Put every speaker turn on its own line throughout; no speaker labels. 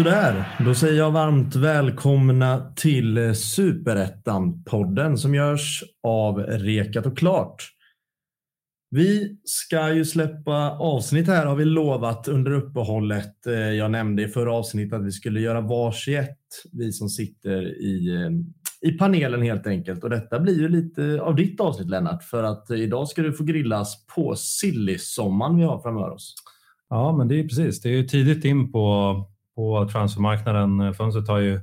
Sådär, då säger jag varmt välkomna till Superettan-podden som görs av Rekat och Klart. Vi ska ju släppa avsnitt här har vi lovat under uppehållet. Eh, jag nämnde i förra avsnittet att vi skulle göra varsitt, vi som sitter i, eh, i panelen helt enkelt. Och detta blir ju lite av ditt avsnitt Lennart, för att idag ska du få grillas på sillisommaren vi har framför oss.
Ja, men det är precis. Det är ju tidigt in på på transfermarknaden. Fönstret har ju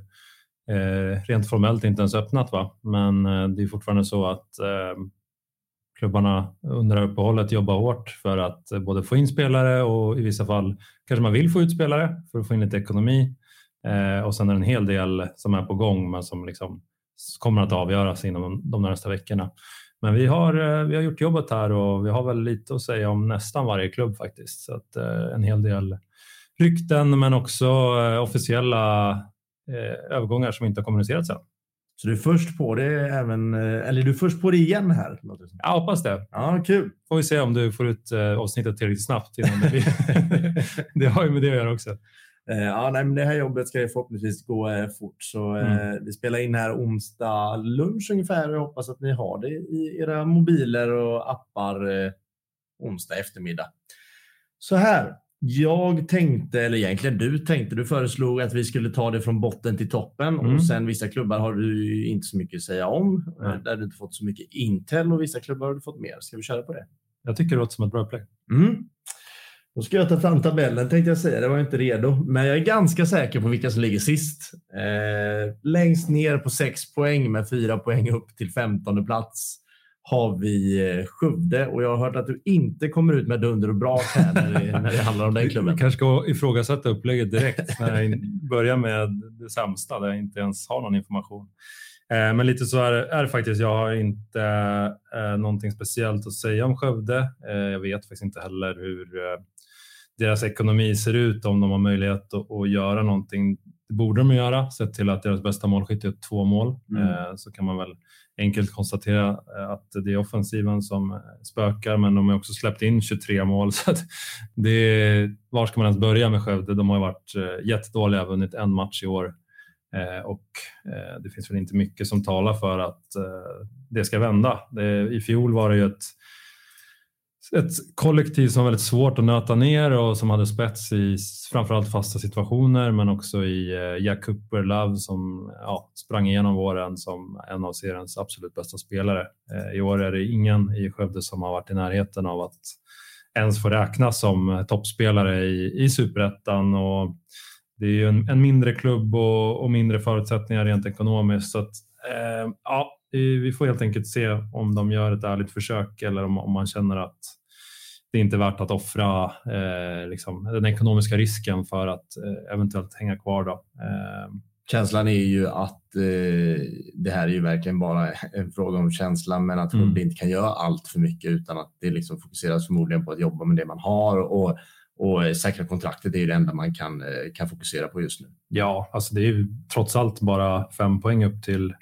eh, rent formellt inte ens öppnat, va? men eh, det är fortfarande så att eh, klubbarna under uppehållet jobbar hårt för att eh, både få in spelare och i vissa fall kanske man vill få ut spelare för att få in lite ekonomi. Eh, och sen är det en hel del som är på gång men som liksom kommer att avgöras inom de närmaste veckorna. Men vi har, eh, vi har gjort jobbet här och vi har väl lite att säga om nästan varje klubb faktiskt. Så att, eh, en hel del rykten men också eh, officiella eh, övergångar som inte har kommunicerats än.
Så du är först på det även, eh, eller du är först på det igen här?
Jag hoppas det.
Ja, kul.
Får vi se om du får ut avsnittet tillräckligt snabbt. Innan det, det har ju med det att göra också.
Ja, nej, men det här jobbet ska ju förhoppningsvis gå fort. Så mm. vi spelar in här onsdag lunch ungefär. Jag hoppas att ni har det i era mobiler och appar onsdag eftermiddag. Så här, jag tänkte, eller egentligen du tänkte, du föreslog att vi skulle ta det från botten till toppen mm. och sen vissa klubbar har du inte så mycket att säga om. Mm. Där du inte fått så mycket intel och vissa klubbar har du fått mer. Ska vi köra på det?
Jag tycker det låter som ett bra upplägg.
Mm. Då ska jag ta fram tabellen tänkte jag säga. Det var inte redo, men jag är ganska säker på vilka som ligger sist. Eh, längst ner på 6 poäng med 4 poäng upp till 15 plats har vi eh, Skövde och jag har hört att du inte kommer ut med dunder och brak här när det, när det handlar om den klubben.
Jag kanske ska ifrågasätta upplägget direkt när jag börjar med det sämsta där jag inte ens har någon information. Eh, men lite så är, är det faktiskt. Jag har inte eh, någonting speciellt att säga om Skövde. Jag vet faktiskt inte heller hur deras ekonomi ser ut, om de har möjlighet att, att göra någonting. Det borde de göra, sett till att deras bästa målskytt är två mål. Mm. Så kan man väl enkelt konstatera eh, att det är offensiven som eh, spökar, men de har också släppt in 23 mål. Så det är, var ska man ens börja med Skövde? De har varit eh, jättedåliga, vunnit en match i år och det finns väl inte mycket som talar för att det ska vända. I fjol var det ju ett ett kollektiv som var väldigt svårt att nöta ner och som hade spets i framförallt fasta situationer men också i eh, Jack Cooper Love som ja, sprang igenom våren som en av seriens absolut bästa spelare. Eh, I år är det ingen i Skövde som har varit i närheten av att ens få räknas som eh, toppspelare i, i superettan och det är ju en, en mindre klubb och, och, mindre förutsättningar rent ekonomiskt så att eh, ja, vi får helt enkelt se om de gör ett ärligt försök eller om, om man känner att det är inte värt att offra eh, liksom, den ekonomiska risken för att eh, eventuellt hänga kvar. Då. Eh.
Känslan är ju att eh, det här är ju verkligen bara en fråga om känslan, men att mm. inte kan göra allt för mycket utan att det liksom fokuseras förmodligen på att jobba med det man har och, och säkra kontraktet är ju det enda man kan, eh, kan fokusera på just nu.
Ja, alltså det är ju trots allt bara fem poäng upp till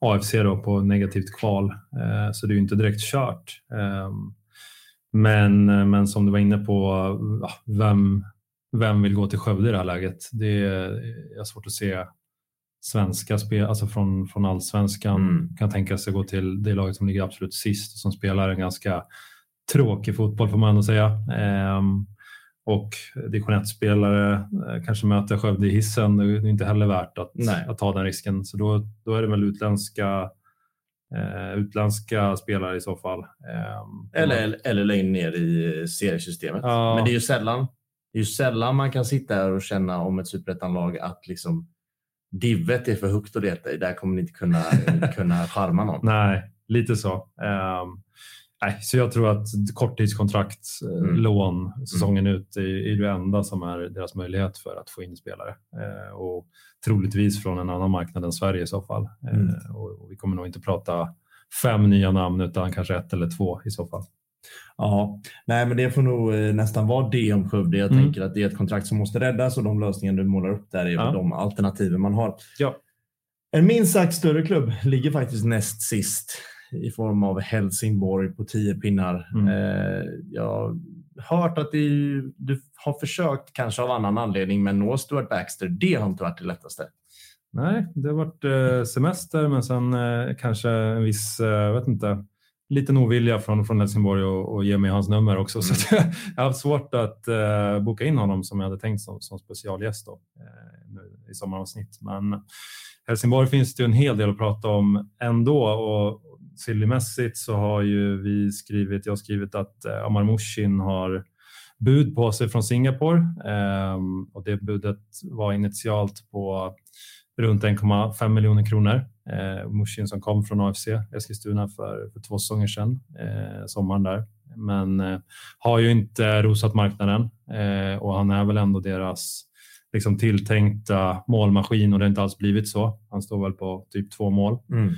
AFC då på negativt kval, eh, så det är ju inte direkt kört. Men, men som du var inne på, vem, vem vill gå till Skövde i det här läget? Det är, svårt att se svenska spel, alltså från, från allsvenskan mm. kan tänka sig gå till det laget som ligger absolut sist och som spelar en ganska tråkig fotboll får man ändå säga. Ehm, och division 1-spelare eh, kanske möter Skövde i hissen. Det är inte heller värt att, att ta den risken. Så då, då är det väl utländska eh, utländska spelare i så fall.
Eh, eller, eller längre ner i seriesystemet. Ja. Men det är ju sällan, det är ju sällan man kan sitta här och känna om ett superettanlag att liksom divet är för högt att leta i. Där kommer ni inte kunna, kunna charma någon.
Nej, lite så. Um, nej, så jag tror att korttidskontrakt, eh, mm. lån säsongen mm. ut är, är det enda som är deras möjlighet för att få in spelare. Uh, och troligtvis från en annan marknad än Sverige i så fall. Mm. Eh, och, vi kommer nog inte prata fem nya namn utan kanske ett eller två i så fall.
Ja, nej, men det får nog eh, nästan vara det om Skövde. Jag mm. tänker att det är ett kontrakt som måste räddas och de lösningar du målar upp där är ja. de alternativen man har.
Ja.
En minst sagt större klubb ligger faktiskt näst sist i form av Helsingborg på tio pinnar. Mm. Eh, jag har hört att du, du har försökt, kanske av annan anledning, men nå Stuart Baxter. Det har inte varit det lättaste.
Nej, det har varit eh, semester, men sen eh, kanske en viss, jag vet inte, liten ovilja från, från Helsingborg att ge mig hans nummer också. Mm. Så jag har haft svårt att uh, boka in honom som jag hade tänkt som, som specialgäst då, uh, nu i sommaravsnitt. Men Helsingborg finns det ju en hel del att prata om ändå och sillymässigt så har ju vi skrivit, jag har skrivit att eh, Amar Mushin har bud på sig från Singapore ehm, och det budet var initialt på runt 1,5 miljoner kronor. Eh, Mushin som kom från AFC Eskilstuna för, för två säsonger sedan, eh, sommaren där. Men eh, har ju inte rosat marknaden eh, och han är väl ändå deras liksom, tilltänkta målmaskin och det har inte alls blivit så. Han står väl på typ två mål. Mm.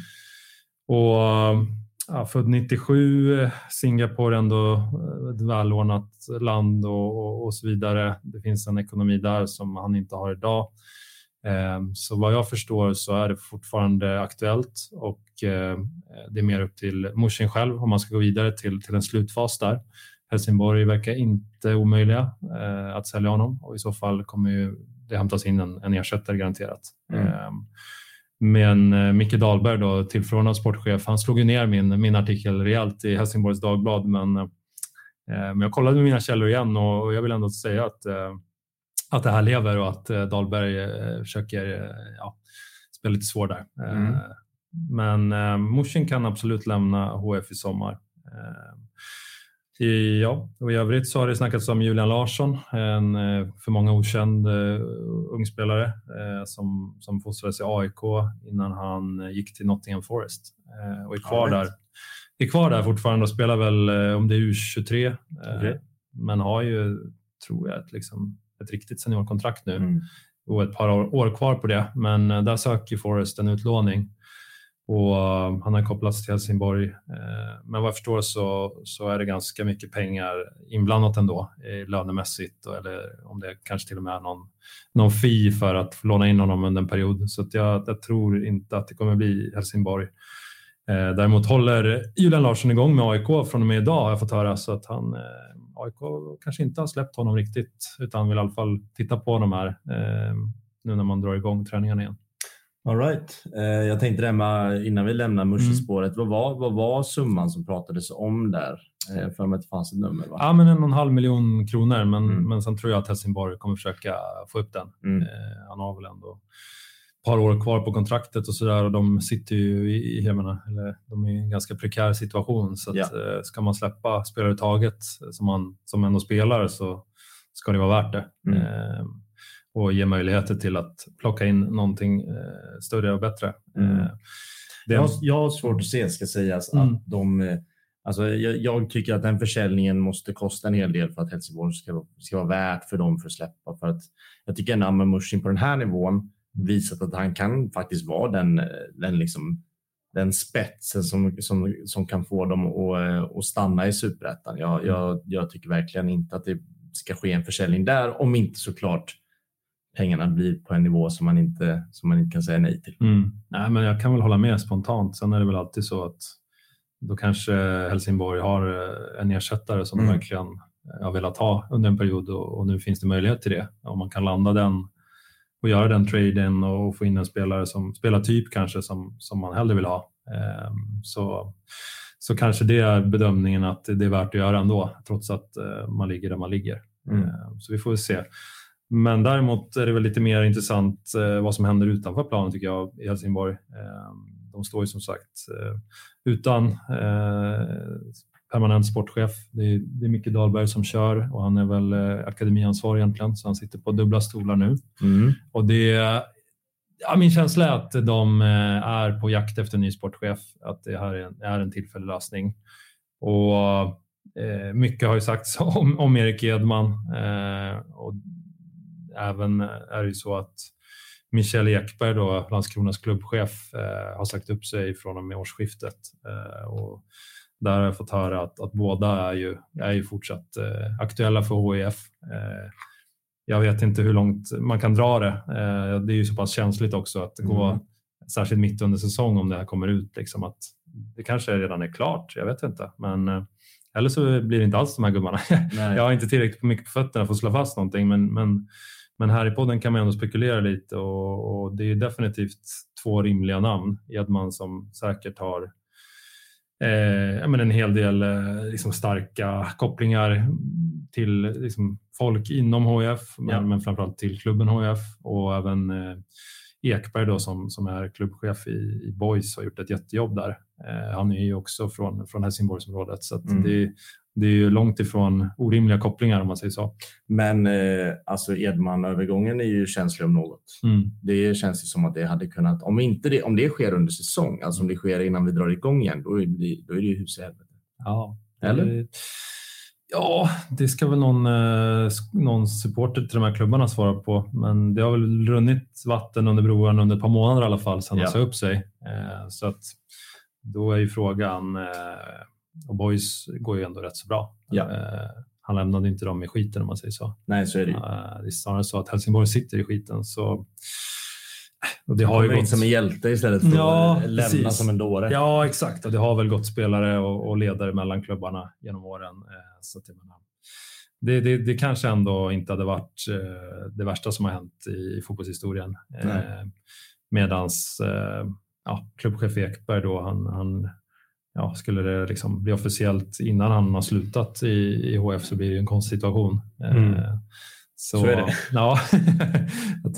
Och ja, född 97, Singapore ändå ett välordnat land och, och, och, så vidare. Det finns en ekonomi där som han inte har idag. Ehm, så vad jag förstår så är det fortfarande aktuellt och eh, det är mer upp till Mushin själv om man ska gå vidare till, till en slutfas där. Helsingborg verkar inte omöjliga eh, att sälja honom och i så fall kommer ju det hämtas in en, en ersättare garanterat. Mm. Men eh, Micke Dahlberg, då, tillförordnad sportchef, han slog ju ner min, min artikel rejält i Helsingborgs Dagblad men, men jag kollade med mina källor igen och jag vill ändå säga att att det här lever och att eh, Dahlberg eh, försöker eh, ja, spela lite svår där. Mm. Men eh, Mushin kan absolut lämna HF i sommar. Ja, och I övrigt så har det snackats om Julian Larsson, en för många okänd uh, ungspelare uh, som, som fostrades i AIK innan han gick till Nottingham Forest och är kvar, där, är kvar där fortfarande och spelar väl om det är U23. Okay. Men har ju, tror jag, ett liksom, ett riktigt seniorkontrakt nu mm. och ett par år, kvar på det. Men eh, där söker Forrest en utlåning och eh, han har kopplats till Helsingborg. Eh, men vad jag förstår så, så är det ganska mycket pengar inblandat ändå lönemässigt eller om det kanske till och med är någon, någon fee för att låna in honom under en period. Så jag, jag tror inte att det kommer bli Helsingborg. Eh, däremot håller Julian Larsson igång med AIK från och med idag har jag fått höra så att han AIK kanske inte har släppt honom riktigt utan vill i alla fall titta på honom här nu när man drar igång träningarna igen.
All right. Eh, jag tänkte det med, innan vi lämnar Mushispåret, mm. vad, var, vad var summan som pratades om där? Eh, för mig att det fanns ett nummer? Va?
Ja, men en och en halv miljon kronor, men, mm. men sen tror jag att Helsingborg kommer försöka få upp den. Mm. Eh, han har väl ändå par år kvar på kontraktet och sådär och de sitter ju i, jag menar, eller de är i en ganska prekär situation så att, ja. Eh, ska man släppa spelare taget som man som ändå spelar så ska det vara värt det. Mm. Och ge möjligheter till att plocka in någonting eh, större och bättre. Mm. Eh,
det... jag, jag har svårt att se, ska sägas, mm. att de eh, Alltså, jag, jag, tycker att den försäljningen måste kosta en hel del för att Helsingborg ska, ska vara värt för dem för att släppa. För att jag tycker ändå Amar Mushin på den här nivån visat att han kan faktiskt vara den, den, liksom, den spetsen som, som, som kan få dem att, att stanna i superettan. Jag, mm. jag, jag tycker verkligen inte att det ska ske en försäljning där, om inte såklart pengarna blir på en nivå som man inte, som man inte kan säga nej till.
Mm. Nej, men jag kan väl hålla med spontant. Sen är det väl alltid så att då kanske Helsingborg har en ersättare som mm. de verkligen har velat ha under en period och, och, nu finns det möjlighet till det. Om man kan landa den och göra den traden och få in en spelare som spelar typ kanske som, som man hellre vill ha. Ehm, så, så kanske det är bedömningen att det är värt att göra ändå, trots att eh, man ligger där man ligger. Mm. Ehm, så vi får se. Men däremot är det väl lite mer intressant eh, vad som händer utanför planen tycker jag i Helsingborg. Ehm, de står ju som sagt eh, utan permanent sportchef. Det är, det är Micke Dahlberg som kör och han är väl eh, akademiansvarig egentligen, så han sitter på dubbla stolar nu. Mm. Och det, ja, min känsla är att de eh, är på jakt efter en ny sportchef, att det här är en, är en tillfällig lösning. Och eh, mycket har ju sagts om, om Erik Edman eh, och även är det ju så att Michel Ekberg, då, Landskronas klubbchef, eh, har sagt upp sig från och med årsskiftet. Eh, och där har jag fått höra att, att båda är ju, är ju fortsatt eh, aktuella för HIF. Eh, jag vet inte hur långt man kan dra det. Eh, det är ju så pass känsligt också att gå, mm. särskilt mitt under säsong om det här kommer ut, liksom att det kanske redan är klart. Jag vet inte, men eh, eller så blir det inte alls de här gubbarna. jag har inte tillräckligt mycket på fötterna för att slå fast någonting, men, men, men här i podden kan man ändå spekulera lite och, och det är definitivt två rimliga namn. Edman som säkert har eh, men en hel del eh, liksom starka kopplingar till liksom, folk inom HF, men, ja. men framförallt till klubben HF och även eh, Ekberg då, som, som är klubbchef i, i Boys har gjort ett jättejobb där. Eh, han är ju också från, från Helsingborgsområdet så mm. det, det är ju långt ifrån orimliga kopplingar om man säger så.
Men eh, alltså Edman-övergången är ju känslig om något. Mm. Det känns ju som att det hade kunnat, om, inte det, om det sker under säsong, alltså om det sker innan vi drar igång igen, då är det, då är det ju hus i helvete.
Ja, Eller? Ja, det ska väl någon, eh, någon supporter till de här klubbarna svara på. Men det har väl runnit vatten under broarna under ett par månader i alla fall sedan ja. de sa upp sig. Eh, så att då är ju frågan, eh, och Boys går ju ändå rätt så bra. Ja. Han lämnade inte dem i skiten om man säger så.
Nej, så är det
Det är snarare så att Helsingborg sitter i skiten. Så
och det har ju gått... som en hjälte istället för ja, att lämna precis. som en dåre.
Ja, exakt. Och det har väl gått spelare och, och ledare mellan klubbarna genom åren. Eh, så att det, det, det, kanske ändå inte hade varit eh, det värsta som har hänt i, fotbollshistorien. Eh, medans eh, ja, klubbchef Ekberg då, han, han ja, skulle det liksom bli officiellt innan han har slutat i, i HF så blir det en konstig situation. Mm. Eh,
så, så är det.
Ja.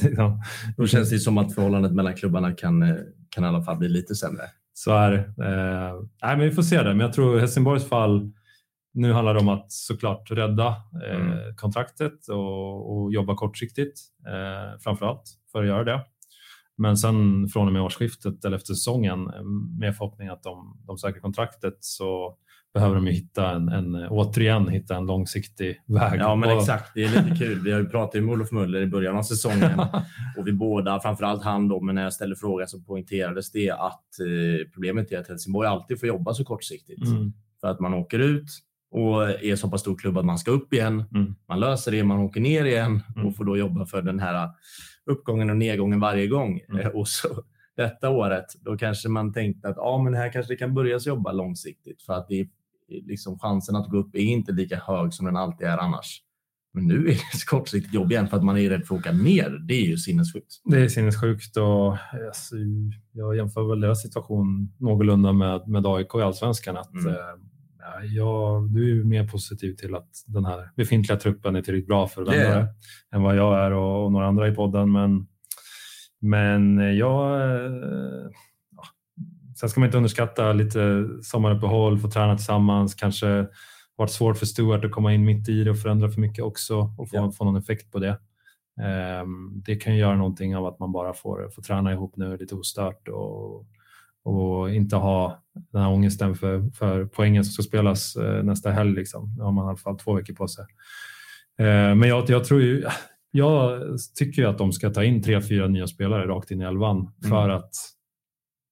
ja. Då känns det som att förhållandet mellan klubbarna kan, eh, kan i alla fall bli lite sämre.
Så är det. Eh, nej, men vi får se det. Men jag tror Helsingborgs fall, nu handlar det om att såklart rädda eh, mm. kontraktet och, och, jobba kortsiktigt eh, framför allt för att göra det. Men sen från och med årsskiftet eller efter säsongen eh, med förhoppning att de, de söker kontraktet så behöver de ju hitta en, en, återigen hitta en långsiktig väg.
Ja, men exakt. Det är lite kul. Vi har ju pratat med Olof Muller i början av säsongen och vi båda, framförallt han då, men när jag ställde frågan så poängterades det att eh, problemet är att Helsingborg alltid får jobba så kortsiktigt mm. för att man åker ut och är så pass stor klubb att man ska upp igen. Mm. Man löser det, man åker ner igen mm. och får då jobba för den här uppgången och nedgången varje gång. Mm. Och så detta året, då kanske man tänkte att ja, men här kanske det kan börja jobba långsiktigt för att det är liksom chansen att gå upp är inte lika hög som den alltid är annars. Men nu är det kortsiktigt jobb igen för att man är rädd för att åka ner. Det är ju sinnessjukt.
Det är sinnessjukt och alltså, jag jämför väl deras situation någorlunda med, med AIK i allsvenskan. Att, mm. Ja, du är mer positiv till att den här befintliga truppen är tillräckligt bra för att det än vad jag är och, och, några andra i podden. Men, men jag eh, Sen ska man inte underskatta lite sommaruppehåll, få träna tillsammans, kanske varit svårt för Stuart att komma in mitt i det och förändra för mycket också och få, ja. få någon effekt på det. Um, det kan ju göra någonting av att man bara får, får träna ihop nu lite ostört och, och inte ha den här ångesten för, för poängen som ska spelas uh, nästa helg. Liksom. Nu har man i alla fall två veckor på sig. Uh, men jag, jag tror ju, jag tycker ju att de ska ta in tre, fyra nya spelare rakt in i elvan mm. för att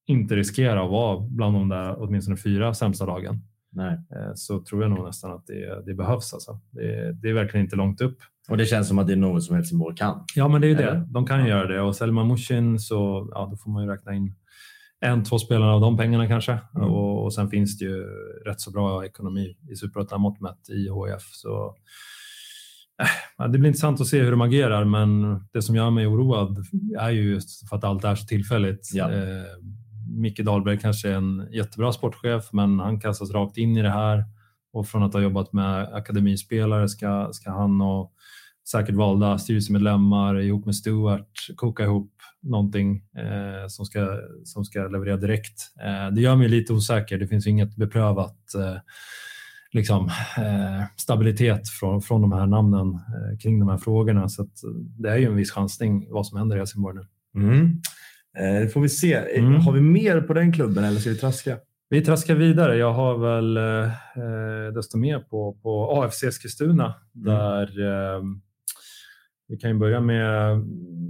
inte riskera att vara bland de där åtminstone fyra sämsta lagen. Nej. Eh, så tror jag nog nästan att det, det behövs. Alltså. Det, det, är verkligen inte långt upp.
Och det känns som att det är något som Helsingborg kan.
Ja, men det är ju det. De kan ja. göra det. Och Selma Mushin så ja, då får man ju räkna in en, två spelare av de pengarna kanske. Mm. Och, och sen finns det ju rätt så bra ekonomi i superettan-mått mätt i HF. Så äh, det blir intressant att se hur de agerar, men det som gör mig oroad är ju just för att allt är så tillfälligt. Ja. Eh, Micke Dahlberg kanske är en jättebra sportchef, men han kastas rakt in i det här och från att ha jobbat med akademispelare ska, ska han och säkert valda styrelsemedlemmar ihop med Stuart koka ihop någonting eh, som, ska, som ska leverera direkt. Eh, det gör mig lite osäker. Det finns inget beprövat eh, liksom, eh, stabilitet från, från de här namnen eh, kring de här frågorna. Så det är ju en viss chansning vad som händer i Helsingborg nu.
Mm. Eh, det får vi se. Eh, mm. Har vi mer på den klubben eller ska vi traska?
Vi traskar vidare. Jag har väl eh, desto mer på, på AFC Eskilstuna mm. där eh, vi kan ju börja med,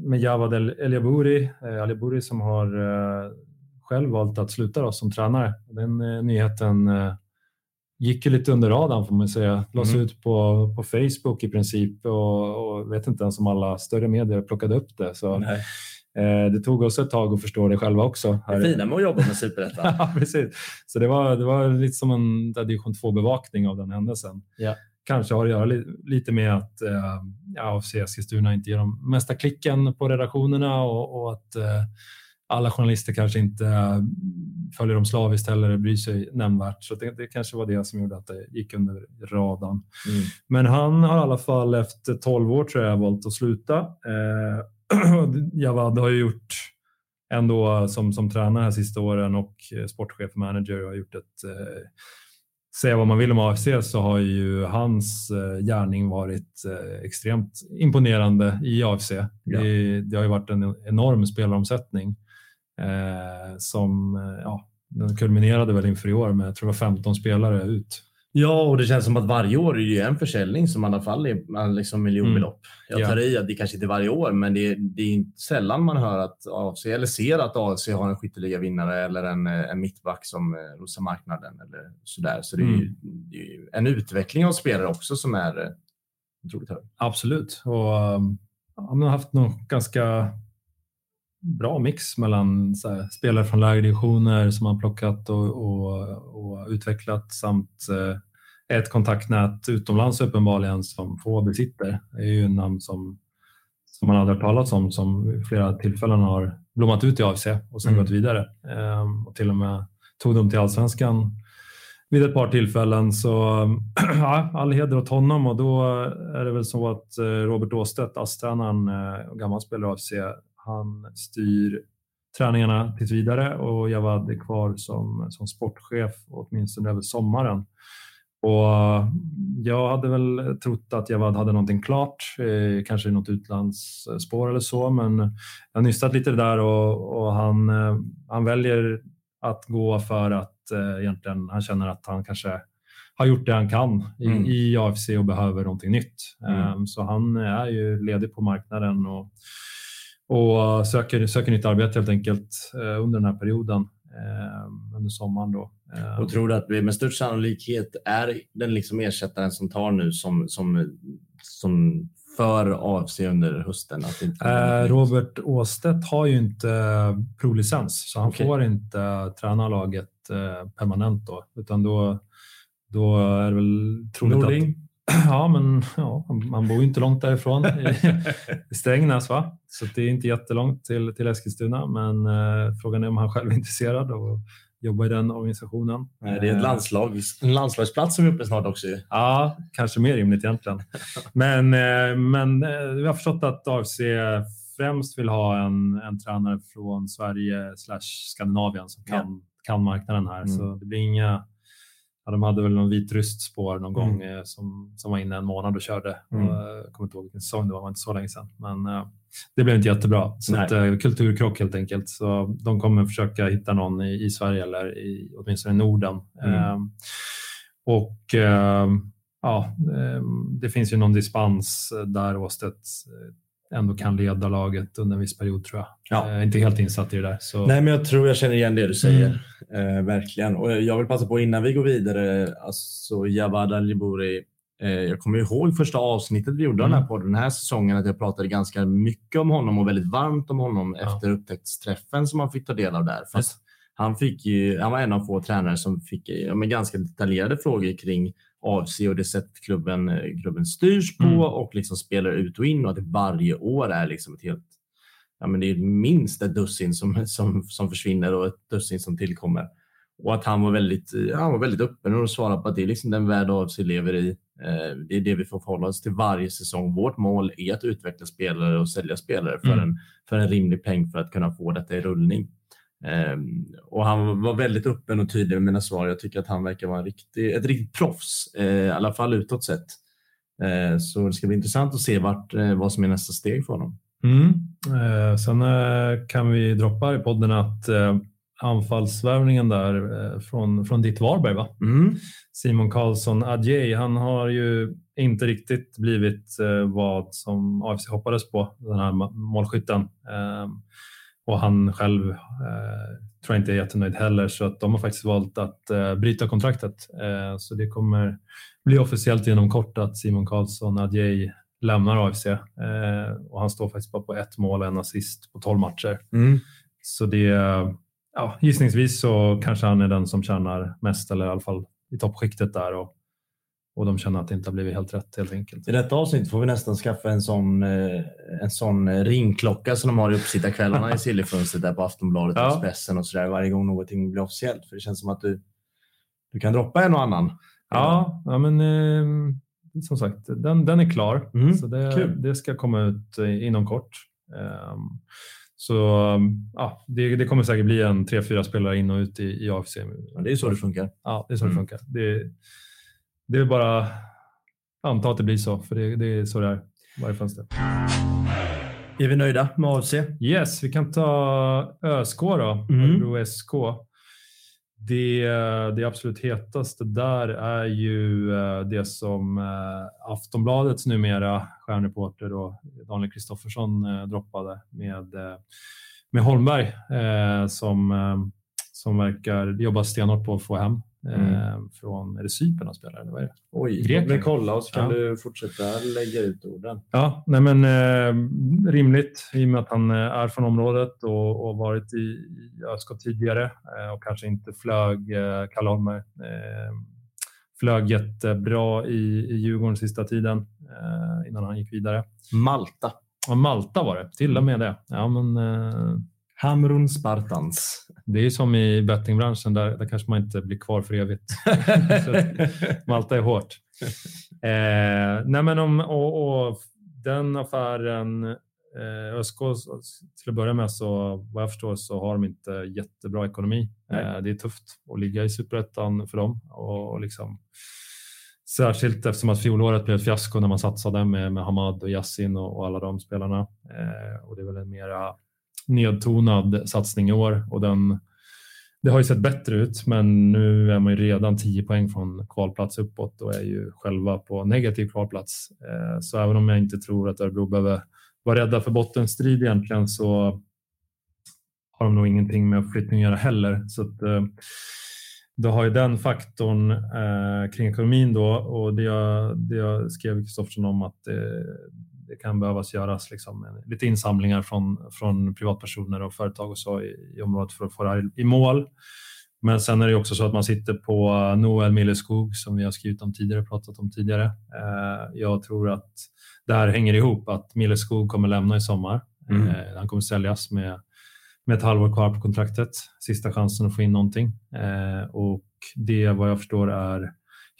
med Javad El Eliabouri, eh, Eliabouri som har eh, själv valt att sluta då, som tränare. Den eh, nyheten gick ju lite under radarn får man säga. Lades
Mm.
ut på, på Facebook i princip och, och vet inte ens om alla större medier plockade upp det. Så, eh, det tog oss ett tag att förstå det själva också.
Det är fina med att jobba med Superettan.
ja, precis. Så det var, det var lite som en division 2-bevakning av den händelsen.
Ja.
Kanske har att göra li, lite med att eh, ja, AFC Eskilstuna inte ger de mesta klicken på redaktionerna och, och att eh, alla journalister kanske inte eh, följer dem slaviskt eller bryr sig nämnvärt. Så det, det kanske var det som gjorde att det gick under radarn.
Mm.
Men han har i alla fall efter 12 år tror jag valt att sluta. Eh, Javad har ju gjort ändå som, som tränare här sista åren och sportchef och manager har gjort ett eh, Säga vad man vill om AFC så har ju hans eh, gärning varit eh, extremt imponerande i AFC.
Ja.
Det, det har ju varit en enorm spelaromsättning eh, som eh, ja, den kulminerade väl inför i år med jag tror var 15 spelare ut.
Ja, och det känns som att varje år är det ju en försäljning som i alla fall är liksom miljonbelopp. Jag
Ja.
tar i att det kanske inte är varje år, men det är, det är sällan man hör att AFC, eller ser att AFC har en skytteligavinnare eller en, en mittback som eh, rosar marknaden eller sådär. Så det är, ju, det är ju en utveckling av spelare också som är eh, otroligt hög.
Absolut. Och, um, ja, man har haft någon ganska bra mix mellan här, spelare från lägre divisioner som man plockat och, och, och utvecklat samt eh, ett kontaktnät utomlands uppenbarligen som få besitter. Det är ju en namn som, som man aldrig hört talas om som flera tillfällen har blommat ut i AFC och sen
Mm.
gått vidare. Ehm, och till och med tog dem till allsvenskan vid ett par tillfällen. Så ja, all heder åt honom och då är det väl så att eh, Robert Åstedt, ASS-tränaren eh, och gammal spelare i AFC, han styr träningarna tills vidare och Javad är kvar som, som sportchef åtminstone över sommaren. Och jag hade väl trott att Javad hade någonting klart, eh, kanske i något utlandsspår eller så, men jag har nystat lite där och, och han, eh, han väljer att gå för att eh, egentligen han känner att han kanske har gjort det han kan i,
Mm.
i AFC och behöver någonting nytt.
Mm.
Eh, Så han är ju ledig på marknaden och, och söker, söker nytt arbete helt enkelt eh, under den här perioden, eh, under sommaren. Då. Eh,
Och tror du att vi med störst sannolikhet är den liksom ersättaren som tar nu som, som, som för AFC under hösten? Att det inte
Eh, Robert Åstedt har ju inte eh, provlicens så han
Okej.
får inte träna laget eh, permanent då, utan då, då är det väl troligt att
Nording?
Ja, men ja, man bor ju inte långt därifrån i, Strängnäs, va? så det är inte jättelångt till, till Eskilstuna. Men eh, frågan är om han själv är intresserad av att jobba i den organisationen.
Nej, det är ett
Eh,
landslag, en landslagsplats som är uppe snart också.
Ja, kanske mer rimligt egentligen. Men, eh, men eh, vi har förstått att AFC främst vill ha en, en tränare från Sverige slash Skandinavien som kan, kan marknaden här.
Mm.
Så det blir inga... Ja, de hade väl någon vitryskt spår någon
Mm.
gång eh, som, som var inne en månad och körde.
Mm.
Och, eh, jag kommer inte ihåg vilken säsong det var, det var inte så länge sedan. Men eh, det blev inte jättebra. Så att, eh, kulturkrock helt enkelt. Så de kommer försöka hitta någon i, i Sverige eller i, åtminstone i Norden.
Mm.
Eh, och eh, ja, eh, det finns ju någon dispens där Åstedt ändå kan leda laget under en viss period tror jag.
Ja.
Jag är inte helt insatt i det där. Så.
Nej, men jag tror jag känner igen det du säger. Eh, verkligen. Och jag vill passa på innan vi går vidare. Alltså, Javad Aliburi. Eh, jag kommer ihåg första avsnittet vi gjorde av den här
Mm.
podden den här säsongen att jag pratade ganska mycket om honom och väldigt varmt om honom
Ja.
efter upptäcktsträffen som man fick ta del av där.
Just.
Han, fick ju, han var en av få tränare som fick ja, men ganska detaljerade frågor kring AFC och det sätt klubben, eh, klubben styrs på
Mm.
och liksom spelar ut och in och att det varje år är liksom ett helt ja, men det är minst ett dussin som, som, som försvinner och ett dussin som tillkommer. Och att han var väldigt, eh, han var väldigt öppen och svarade på att det är liksom den värld AFC lever i. Eh, Det är det vi får förhålla oss till varje säsong. Vårt mål är att utveckla spelare och sälja spelare för,
Mm.
en, för en rimlig peng för att kunna få detta i rullning. Ehm, och han var väldigt öppen och tydlig med mina svar. Jag tycker att han verkar vara en riktig, ett riktigt proffs, eh, i alla fall utåt sett. Eh, så det ska bli intressant att se vart, eh, vad som är nästa steg för honom.
Mm. Eh, sen kan vi droppa i podden att anfallsvärvningen där från, från ditt Varberg, va?
Mm.
Simon Karlsson Adjei, han har ju inte riktigt blivit vad som AFC hoppades på, den här målskytten. Och han själv eh, tror jag inte är jättenöjd heller så att de har faktiskt valt att eh, bryta kontraktet. Eh, så det kommer bli officiellt inom kort att Simon Karlsson Adjei lämnar AFC eh, och han står faktiskt bara på ett mål och en assist på 12 matcher.
Mm.
Så det, ja, gissningsvis så kanske han är den som tjänar mest eller i alla fall i toppskiktet där och, och de känner att det inte har blivit helt rätt helt enkelt.
I detta avsnitt får vi nästan skaffa en sån, eh, en sån ringklocka som de har i uppsittarkvällarna i Sillyfönstret där på Aftonbladet och
Ja.
Expressen och sådär varje gång någonting blir officiellt. För det känns som att du, du kan droppa en och annan.
Ja, ja men eh, som sagt, den, den är klar.
Mm,
så det,
kul.
det ska komma ut eh, inom kort. Ehm, så ja, det, det kommer säkert bli en tre, fyra spelare in och ut i, i AFC.
Ja, det är så det funkar.
Ja, det är så det
Mm.
funkar. Det, det är bara anta att det blir så, för det, det är så det är varje fönster.
Är vi nöjda med AFC?
Yes, vi kan ta ÖSK då,
Mm.
Örebro SK. Det, det absolut hetaste där är ju eh, det som eh, Aftonbladets numera stjärnreporter Daniel Kristoffersson eh, droppade med, med Holmberg som, som verkar jobba stenhårt på att få hem eh, från, är det Cypern han spelar? Eller vad är det?
Oj,
Grekland.
mig kolla och så kan
Ja.
du fortsätta lägga ut orden.
Ja, nej men eh, rimligt i och med att han eh, är från området och, och varit i, ÖSK tidigare eh, och kanske inte flög, eh, Kalle Holmberg, eh, flög jättebra i, i Djurgården sista tiden eh, innan han gick vidare.
Malta.
Och Malta var det, till och med det. Ja, men, eh,
Hamrun Spartans.
det är som i bettingbranschen, där, där kanske man inte blir kvar för evigt. Malta är hårt. Eh, nej men om, och, och den affären, eh, ÖSK till att börja med så vad jag förstår så har de inte jättebra ekonomi. Eh, det är tufft att ligga i superettan för dem och, och liksom Särskilt eftersom att fjolåret blev ett fiasko när man satsade med, med Hamad och Yassin och, och alla de spelarna. Eh, och det är väl en mera nedtonad satsning i år och den, det har ju sett bättre ut, men nu är man ju redan 10 poäng från kvalplats uppåt och är ju själva på negativ kvalplats. Eh, så även om jag inte tror att Örebro behöver vara rädda för bottenstrid egentligen så har de nog ingenting med uppflyttning att göra heller. Så att, eh, då har ju den faktorn eh, kring ekonomin då och det jag, det jag skrev Kristoffersson om att det, det kan behövas göras liksom, lite insamlingar från, från privatpersoner och företag och så i, i området för att få det här i mål. Men sen är det också så att man sitter på Noel Milleskog som vi har skrivit om tidigare, pratat om tidigare. Eh, jag tror att det här hänger ihop, att Milleskog kommer lämna i sommar.
Mm.
Eh, han kommer säljas med, med ett halvår kvar på kontraktet. Sista chansen att få in någonting. Eh, och det vad jag förstår är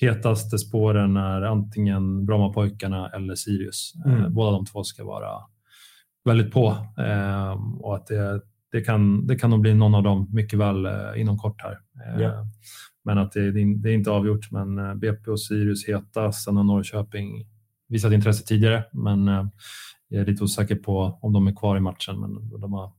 hetaste spåren är antingen Brommapojkarna eller Sirius. Eh,
Mm.
båda de två ska vara väldigt på eh, och att det, det, kan, det kan nog bli någon av dem mycket väl eh, inom kort här.
Ja.
Men att det, det är inte avgjort. Men BP och Sirius heta. Sen har Norrköping visat intresse tidigare, men jag är lite osäker på om de är kvar i matchen. Men de har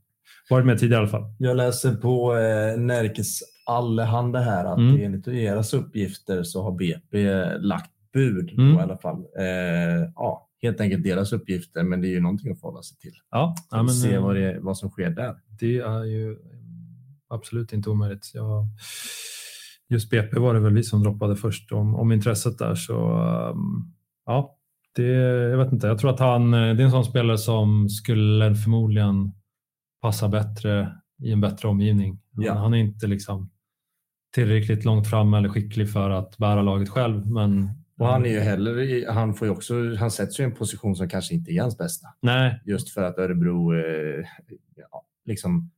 varit med tidigare i alla fall.
Jag läser på eh, Närkes Allehanda här att
Mm.
enligt deras uppgifter så har BP lagt bud
Mm.
på i alla fall. Eh, ja, helt enkelt deras uppgifter, men det är ju någonting att förhålla sig till.
Ja,
Ja,
men,
se
eh,
vad, det, vad som sker där.
det är ju absolut inte omöjligt. Jag, just BP var det väl vi som droppade först om, om intresset där. Så um, ja, det, jag vet inte. Jag tror att han, eh, det är en sån spelare som skulle förmodligen passa bättre i en bättre omgivning. Han,
Ja.
han är inte liksom tillräckligt långt fram eller skicklig för att bära laget själv. Men,
Och han är ju heller, han får ju också, han sätts ju i en position som kanske inte är hans bästa.
Nej,
Just för att Örebro, eh, ja, liksom,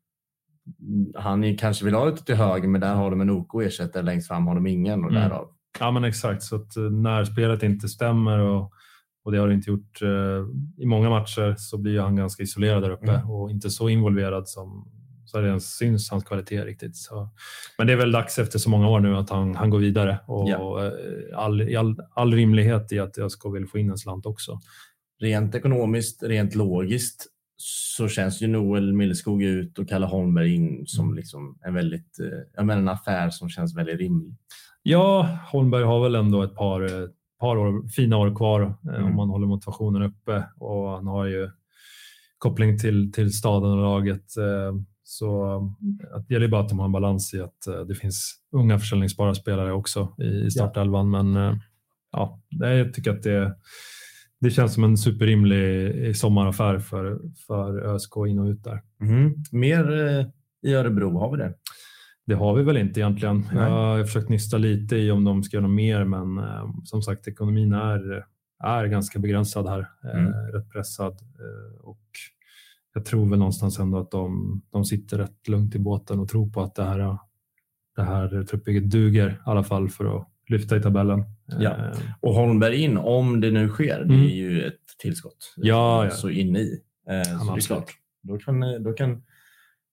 han är, kanske vill ha det till höger, men där har de en OK ersättare längst fram har de ingen och
Mm.
därav.
Ja, men exakt. Så att eh, när spelet inte stämmer och, och det har det inte gjort eh, i många matcher så blir han ganska isolerad där uppe
Mm.
och inte så involverad som så det ens syns hans kvalitet riktigt. Så, men det är väl dags efter så många år nu att han, han går vidare och eh, all, all, all rimlighet i att jag ska vilja få in en slant också.
Rent ekonomiskt, rent logiskt så känns ju Noel Milleskog ut och Kalle Holmberg in som
Mm.
liksom en väldigt, eh, jag menar en affär som känns väldigt rimlig.
Ja, Holmberg har väl ändå ett par, eh, par år, fina år kvar eh,
Mm.
om man håller motivationen uppe och han har ju koppling till, till staden och laget. Eh, så det gäller bara att de har en balans i att eh, det finns unga försäljningsbara spelare också i startelvan. Ja. Men eh, ja, jag tycker att det, det känns som en superrimlig sommaraffär för, för ÖSK in och ut där.
Mm. Mer i Örebro, har vi det?
Det har vi väl inte egentligen. Nej. Jag har försökt nysta lite i om de ska göra något mer, men som sagt ekonomin är, är ganska begränsad här. Mm. rätt pressad och jag tror väl någonstans ändå att de, de sitter rätt lugnt i båten och tror på att det här, det här truppbygget duger i alla fall för att lyfta i tabellen.
Ja. Eh, och Holmberg in, om det nu sker, mm. det är ju ett tillskott.
Ja, ja.
Så in i. Eh, så det är klart. Då kan, då kan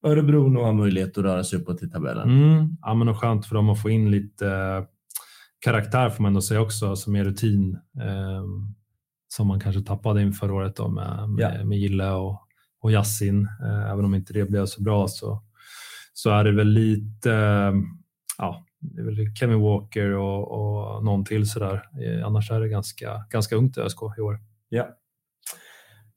Örebro nog ha möjlighet att röra sig uppåt i tabellen.
Mm. Ja, men och skönt för dem att få in lite eh, karaktär får man ändå säga också, alltså mer rutin. Eh, som man kanske tappade in förra året då med, med, ja. med Gille och och Yassin. Eh, även om inte det blev så bra så, så är det väl lite eh, ja, det är väl Kevin Walker och, och någon till sådär. Eh, annars är det ganska, ganska ungt ÖSK i år.
Ja.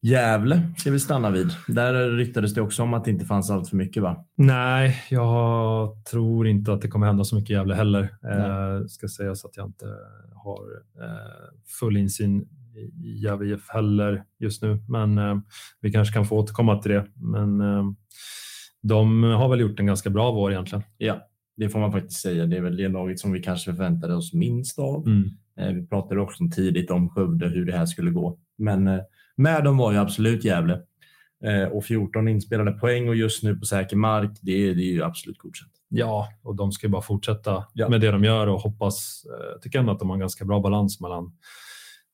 Gävle ska vi stanna vid. Där ryktades det också om att det inte fanns allt för mycket va?
Nej, jag tror inte att det kommer hända så mycket i Gävle heller. Eh, ska sägas att jag inte har eh, full insyn i Gävle IF heller just nu, men eh, vi kanske kan få återkomma till det. Men eh, de har väl gjort en ganska bra vår egentligen.
Ja, det får man faktiskt säga. Det är väl det laget som vi kanske förväntade oss minst av. Mm. Eh, vi pratade också tidigt om Skövde, hur det här skulle gå. Men eh, med dem var ju absolut Gävle. Eh, och 14 inspelade poäng och just nu på säker mark, det, det är ju absolut godkänt.
Ja, och de ska ju bara fortsätta ja. med det de gör och hoppas. Jag tycker ändå att de har en ganska bra balans mellan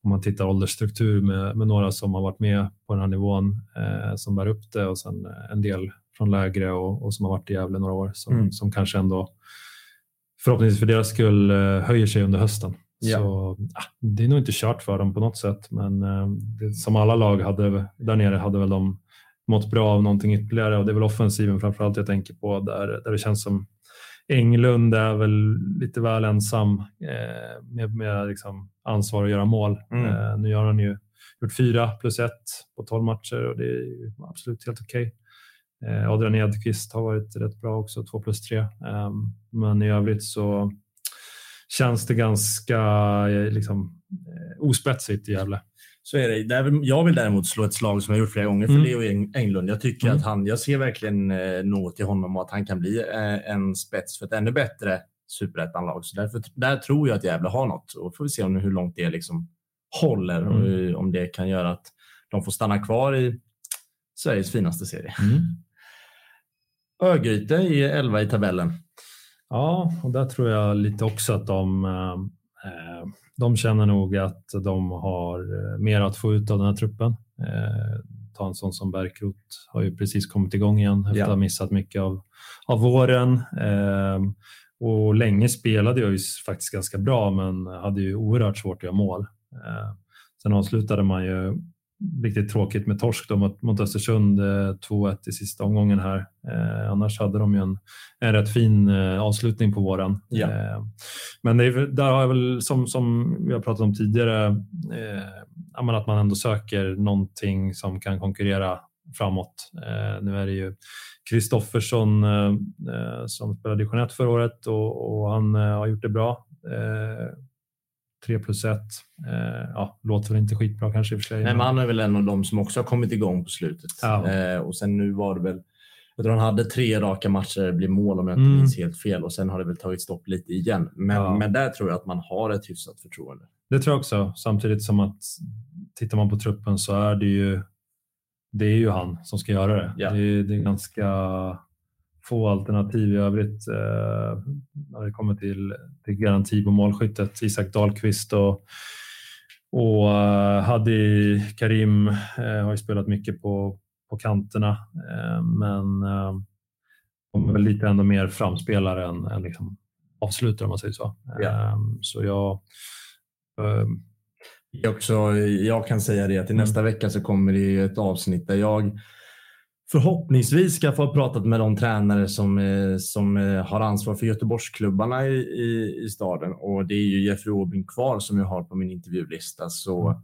om man tittar åldersstruktur med, med några som har varit med på den här nivån eh, som bär upp det och sen en del från lägre och, och som har varit i Gävle några år som, mm. som kanske ändå förhoppningsvis för deras skull eh, höjer sig under hösten. Ja. Så ah, Det är nog inte kört för dem på något sätt, men eh, det, som alla lag hade, där nere hade väl de mått bra av någonting ytterligare och det är väl offensiven framförallt jag tänker på där, där det känns som Englund är väl lite väl ensam eh, med, med liksom ansvar att göra mål. Mm. Eh, nu har han ju gjort fyra plus ett på tolv matcher och det är absolut helt okej. Okay. Eh, Adrian Edqvist har varit rätt bra också, två plus tre. Eh, men i övrigt så känns det ganska eh, liksom, eh, ospetsigt i Gävle.
Så är det. Jag vill däremot slå ett slag som jag gjort flera gånger för mm. Leo Englund. Jag tycker mm. att han, jag ser verkligen eh, något i honom och att han kan bli en spets för ett ännu bättre superettanlag. Så därför, där tror jag att Gävle har något och får vi se om hur långt det liksom håller och mm. om det kan göra att de får stanna kvar i Sveriges finaste serie. Mm. Örgryte är 11 i tabellen.
Ja, och där tror jag lite också att de eh, de känner nog att de har eh, mer att få ut av den här truppen. Eh, ta en sån som Bärkrot har ju precis kommit igång igen efter ja. att ha missat mycket av, av våren. Eh, och länge spelade jag ju faktiskt ganska bra men hade ju oerhört svårt att göra mål. Eh, sen avslutade man ju riktigt tråkigt med torsk då mot, mot Östersund, 2-1 eh, i sista omgången här. Eh, annars hade de ju en, en rätt fin eh, avslutning på våren. Ja. Eh, men är, där har jag väl, som, som vi har pratat om tidigare, eh, att man ändå söker någonting som kan konkurrera framåt. Eh, nu är det ju Kristoffersson som spelade division 1 förra året och, och han har gjort det bra 3 plus 1. Eh, ja, låter väl inte skitbra kanske i och för sig.
Nej, men han är väl en av de som också har kommit igång på slutet. Ja. Eh, och sen nu var det väl, jag tror han hade tre raka matcher det blir mål om jag inte mm. minns helt fel och sen har det väl tagit stopp lite igen. Men, ja. men där tror jag att man har ett hyfsat förtroende.
Det tror jag också, samtidigt som att tittar man på truppen så är det ju det är ju han som ska göra det. Ja. Det, det är ganska få alternativ i övrigt eh, när det kommer till, till garanti på målskyttet. Isak Dahlqvist och, och uh, Hadi Karim uh, har ju spelat mycket på, på kanterna, uh, men uh, de är väl lite ändå mer framspelare än, än liksom avslutare om man säger så. Ja. så jag
jag, också, jag kan säga det att i nästa vecka så kommer det ett avsnitt där jag förhoppningsvis ska få pratat med de tränare som, eh, som eh, har ansvar för Göteborgsklubbarna i, i, i staden och det är ju Jeffrey Åbring kvar som jag har på min intervjulista. Så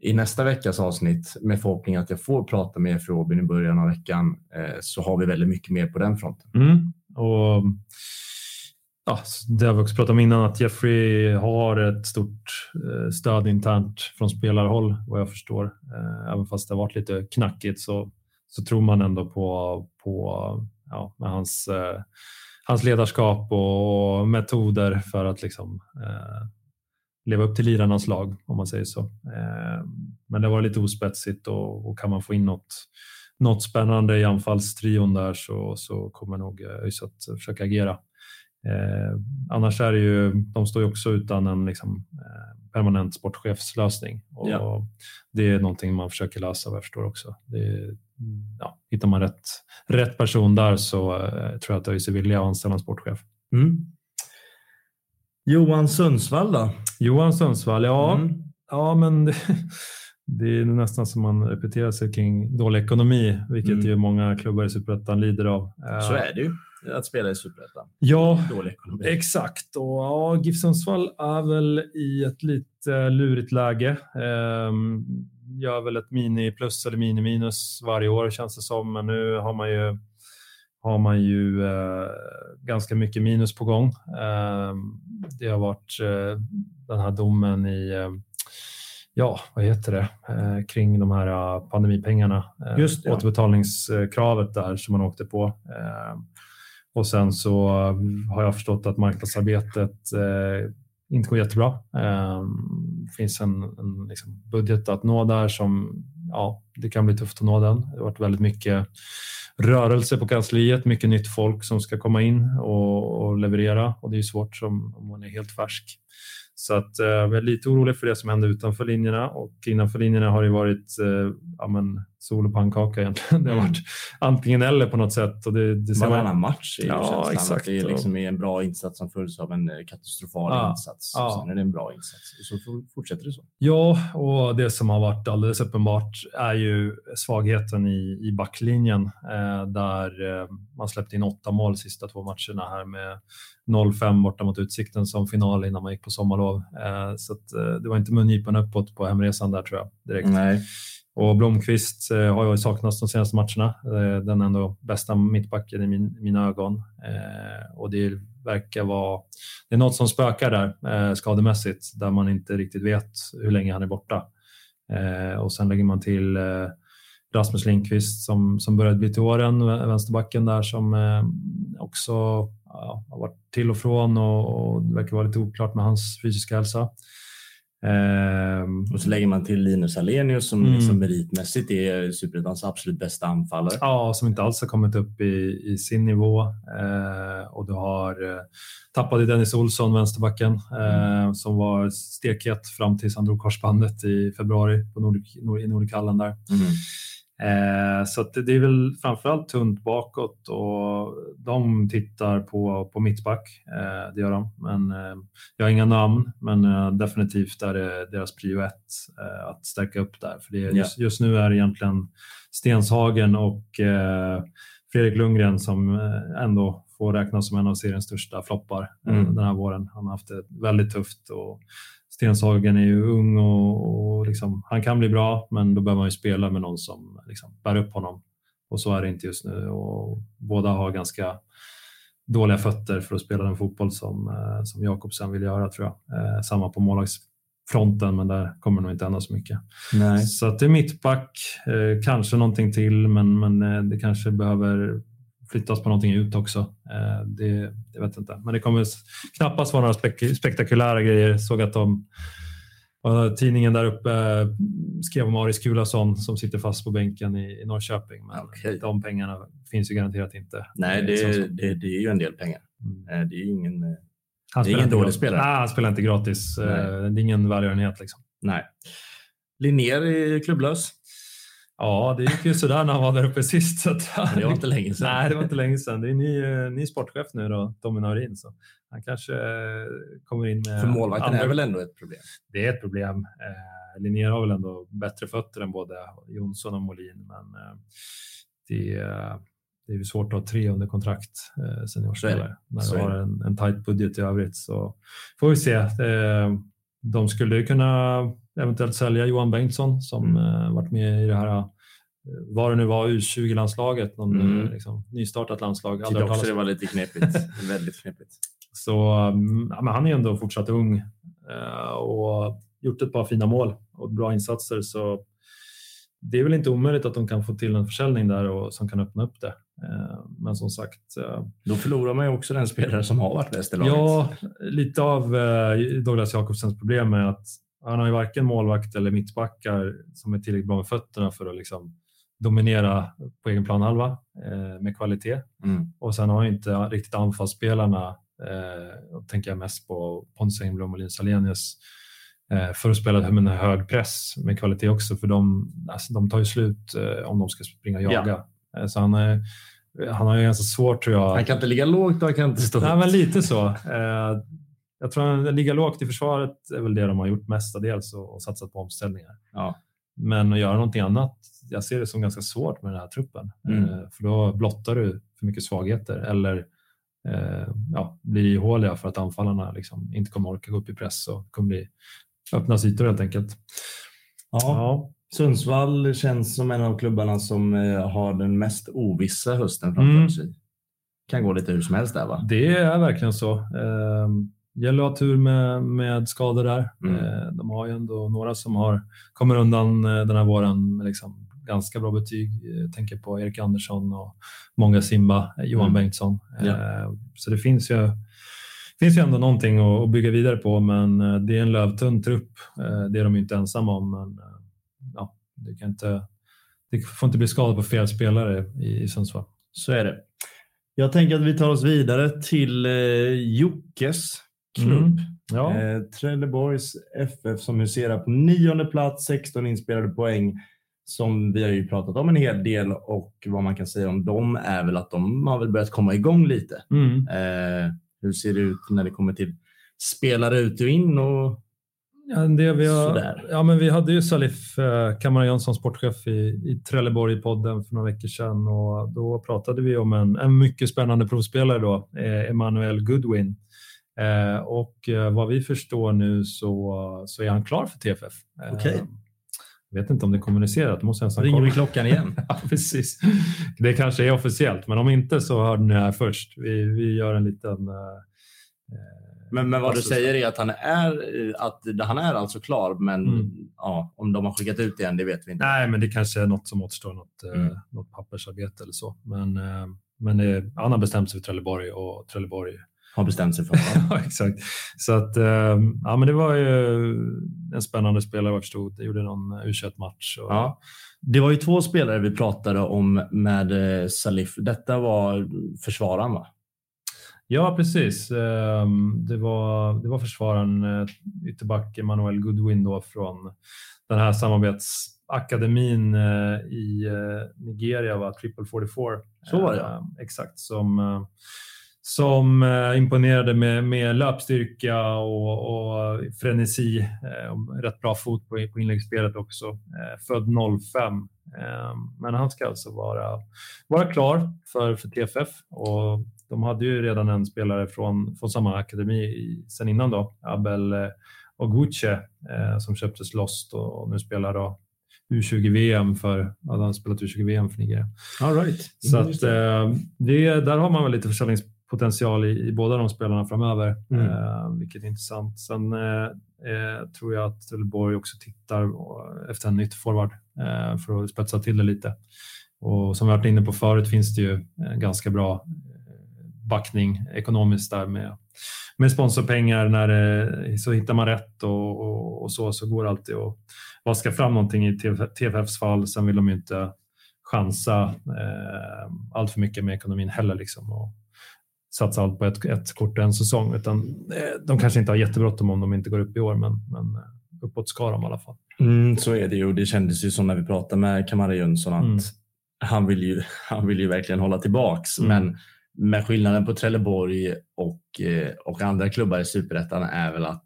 i nästa veckas avsnitt med förhoppning att jag får prata med Jeffrey Åbring i början av veckan eh, så har vi väldigt mycket mer på den fronten.
Mm. Och ja, det har vi också pratat om innan, att Jeffrey har ett stort stöd internt från spelarhåll vad jag förstår. Även fast det har varit lite knackigt så, så tror man ändå på, på ja, hans, eh, hans ledarskap och metoder för att liksom, leva upp till lirarnas lag om man säger så. Men det var lite ospetsigt och, och kan man få in något, något spännande i anfallstrion där så, så kommer nog ÖIS att försöka agera. Eh, annars är det ju, de står ju också utan en liksom, eh, permanent sportchefslösning. Och ja. Det är någonting man försöker lösa vad jag förstår också. Det, ja, hittar man rätt, rätt person där så eh, tror jag att ÖIS är villiga att anställa en sportchef. Mm.
Johan Sundsvall då?
Johan Sundsvall, ja. Mm. Ja, men det, det, är nästan som man repeterar sig kring dålig ekonomi, vilket mm. ju många klubbar i Superettan lider av.
Så är det ju att spela i Superettan.
Ja, exakt. Och, ja, GIF Sundsvall är väl i ett lite lurigt läge. Ehm, gör väl ett mini plus eller mini minus varje år känns det som, men nu har man ju har man ju eh, ganska mycket minus på gång. Eh, det har varit eh, den här domen i eh, ja, vad heter det, eh, kring de här eh, pandemipengarna. Just det, Återbetalningskravet där som man åkte på. Och sen så har jag förstått att marknadsarbetet eh, inte går jättebra. Ehm, det finns en, en liksom budget att nå där som ja, det kan bli tufft att nå den. Det har varit väldigt mycket rörelse på kansliet, mycket nytt folk som ska komma in och, och leverera och det är svårt som, om man är helt färsk. Så att, eh, jag är lite orolig för det som händer utanför linjerna och innanför linjerna har det varit eh, ja, men, sol och pannkaka egentligen. Det har mm. varit antingen eller på något sätt. Och det, det
Varannan match är ju ja, exakt. Det är liksom en bra insats som följs av en eh, katastrofal ja, insats. Ja. Sen är det en bra insats och så fortsätter det så.
Ja, och det som har varit alldeles uppenbart är ju svagheten i, i backlinjen eh, där eh, man släppte in åtta mål sista två matcherna här med 0-5 borta mot Utsikten som final innan man gick på sommarlov. Eh, så att, eh, det var inte mungipan uppåt på hemresan där tror jag direkt.
Nej.
Och Blomqvist eh, har ju saknats de senaste matcherna. Eh, den ändå bästa mittbacken i min, mina ögon. Eh, och det verkar vara det är något som spökar där skademässigt där man inte riktigt vet hur länge han är borta. och sen lägger man till Rasmus Lindqvist som, som började bli till åren, vänsterbacken där som också ja, har varit till och från och, och det verkar vara lite oklart med hans fysiska hälsa.
Um, och så lägger man till Linus Alenius som mm. liksom meritmässigt är Superettans absolut bästa anfallare.
Ja, som inte alls har kommit upp i, i sin nivå. Uh, och du har uh, tappade Dennis Olsson, vänsterbacken, uh, mm. som var stekhet fram tills han drog korsbandet i februari på Nordic, i Nordichallen där. Mm. Eh, så det är väl framförallt tunt bakåt och de tittar på, på mittback, eh, det gör de. Men eh, jag har inga namn, men eh, definitivt är det deras prio ett eh, att stärka upp där. För det är, just, just, nu är det egentligen Stenshagen och eh, Fredrik Lundgren som ändå får räknas som en av seriens största floppar mm. den här våren. Han har haft det väldigt tufft och Stenshagen är ju ung och, och liksom, han kan bli bra, men då behöver man ju spela med någon som liksom bär upp honom. Och så är det inte just nu. Och båda har ganska dåliga fötter för att spela den fotboll som, eh, som Jakobsen vill göra, tror jag. Eh, samma på målvaktsfronten, men där kommer nog inte hända så mycket.
Nej.
Så att det är mittback, eh, kanske någonting till, men, men eh, det kanske behöver flyttas på någonting ut också. Eh, det, det vet jag inte. Men det kommer knappast vara några spek spektakulära grejer. Såg att de Tidningen där uppe eh, skrev om Aris Kulason som sitter fast på bänken i, Norrköping. Men okay. de pengarna finns ju garanterat inte.
Nej, det, det, det är ju en del pengar. Mm. Eh, det är ingen, han det är ingen dålig spelare.
Nej, han spelar inte gratis. Nej. Det är ingen välgörenhet. Liksom.
Nej. Linnér är klubblös.
Ja, det gick ju sådär när han var där uppe sist. Så
det var inte länge sedan.
Nej, det var inte länge sedan. Det är ny, ny sportchef nu då, Tommy Naurin. Så han kanske eh, kommer in med...
För målvakten andra... är väl ändå ett problem?
Det är ett problem. Eh, Linnér har väl ändå bättre fötter än både Jonsson och Molin, men eh, det, det är svårt att ha tre under kontrakt eh, seniorspelare när du har en, en tajt budget i övrigt. Så får vi se. Eh, de skulle kunna eventuellt sälja Johan Bengtsson som mm. varit med i det här vad det nu var, U20-landslaget, någon mm. liksom, nystartat landslag.
Tyckte också det var lite knepigt. Väldigt knepigt.
Så mm, ja, men han är ändå fortsatt ung och gjort ett par fina mål och bra insatser. Så det är väl inte omöjligt att de kan få till en försäljning där och som kan öppna upp det. Eh, men som sagt.
Eh, Då förlorar man ju också den spelare som har varit bäst i laget.
Ja, lite av eh, Douglas Jakobsens problem är att han har ju varken målvakt eller mittbackar som är tillräckligt bra med fötterna för att liksom dominera på egen planhalva med kvalitet. Mm. Och sen har han inte riktigt anfallsspelarna, eh, tänker jag mest på Pontus Engblom och Linus Alenius, Eh, för att spela med hög press med kvalitet också för de, alltså, de tar ju slut eh, om de ska springa och jaga. Ja. Eh, så han, är, han har ju ganska svårt tror jag.
Han kan inte ligga lågt och han kan inte stå
Nej, men lite så. Jag tror att ligga lågt i försvaret är väl det de har gjort mestadels och, och satsat på omställningar. Ja. Men att göra någonting annat, jag ser det som ganska svårt med den här truppen. Mm. För då blottar du för mycket svagheter eller ja, blir ihåliga för att anfallarna liksom inte kommer orka gå upp i press och kommer bli öppna ytor helt enkelt.
Ja. ja. Sundsvall känns som en av klubbarna som eh, har den mest ovissa hösten framför mm. sig. Kan gå lite hur som helst där va?
Det är verkligen så. Eh, gäller att ha tur med, med skador där. Mm. Eh, de har ju ändå några som har kommer undan eh, den här våren med liksom ganska bra betyg. Jag tänker på Erik Andersson och många Simba, Johan mm. Bengtsson. Ja. Eh, så det finns ju finns ju ändå någonting att bygga vidare på, men eh, det är en lövtunn trupp. Eh, det är de inte ensamma om, men eh, ja, det, kan inte, det får inte bli skada på fel spelare i, Sundsvall.
Så är det. Jag tänker att vi tar oss vidare till eh, Jockes klubb. Mm, ja. eh, Trelleborgs FF som huserar på nionde plats, 16 inspelade poäng. Som vi har ju pratat om en hel del och vad man kan säga om dem är väl att de har väl börjat komma igång lite. Mm. Eh, hur ser det ut när det kommer till spelare ut och in? Och
ja, det vi, har, ja, men vi hade ju Salif eh, Kamara Jönsson, sportchef i, i Trelleborg i podden för några veckor sedan och då pratade vi om en, en mycket spännande provspelare då, eh, Emanuel Goodwin. Eh, och eh, vad vi förstår nu så, så är han klar för TFF.
Eh, okay.
Jag vet inte om det är kommunicerat. Måste jag
ringer vi klockan igen.
ja, precis. Det kanske är officiellt, men om inte så hörde ni här först. Vi, vi gör en liten... Uh,
men, men vad du säger är att han är, att han är alltså klar, men mm. ja, om de har skickat ut igen, det vet vi inte.
Nej, men det kanske är något som återstår, något, mm. uh, något pappersarbete eller så. Men, men det, han har bestämt sig för Trelleborg och Trelleborg
har bestämt sig för.
ja, exakt. Så att, ehm, ja, men det var ju en spännande spelare vad jag förstod. Jag gjorde någon u match och...
ja. Det var ju två spelare vi pratade om med eh, Salif. Detta var försvararen va?
Ja, precis. Ehm, det var, det var försvararen, eh, ytterback Emanuel Goodwin då från den här samarbetsakademin eh, i Nigeria, va? Triple 44.
Så var det ja.
Ehm, exakt, som som eh, imponerade med, med löpstyrka och, och frenesi. Eh, rätt bra fot på, på inläggsspelet också. Eh, född 05. Eh, men han ska alltså vara, vara klar för, för TFF och de hade ju redan en spelare från, från samma akademi sen innan då, Abel Oguche, som köptes loss och, och nu spelar då U20-VM för, ja, han spelat U20-VM för Nigeria.
All right.
Så att, det, där har man väl lite försäljnings potential i, i båda de spelarna framöver, mm. eh, vilket är intressant. Sen eh, eh tror jag att Trelleborg också tittar efter en nytt forward eh, för att spetsa till det lite. Och som vi varit inne på förut finns det ju ganska bra eh, backning ekonomiskt där med, med sponsorpengar. När det, så hittar man rätt och, och, och, så, så går det alltid att vaska fram någonting i TFFs fall. Sen vill de ju inte chansa eh, allt för mycket med ekonomin heller. Liksom. Och, satsa allt på ett, ett kort en säsong. Utan eh, de kanske inte har jättebråttom om de inte går upp i år, men, men eh, uppåt ska de i alla fall.
Mm, så är det ju. Det kändes ju som när vi pratade med Kamara Jönsson att mm. han, vill ju, han vill ju verkligen hålla tillbaks. Mm. Men med skillnaden på Trelleborg och, eh, och andra klubbar i Superettan är väl att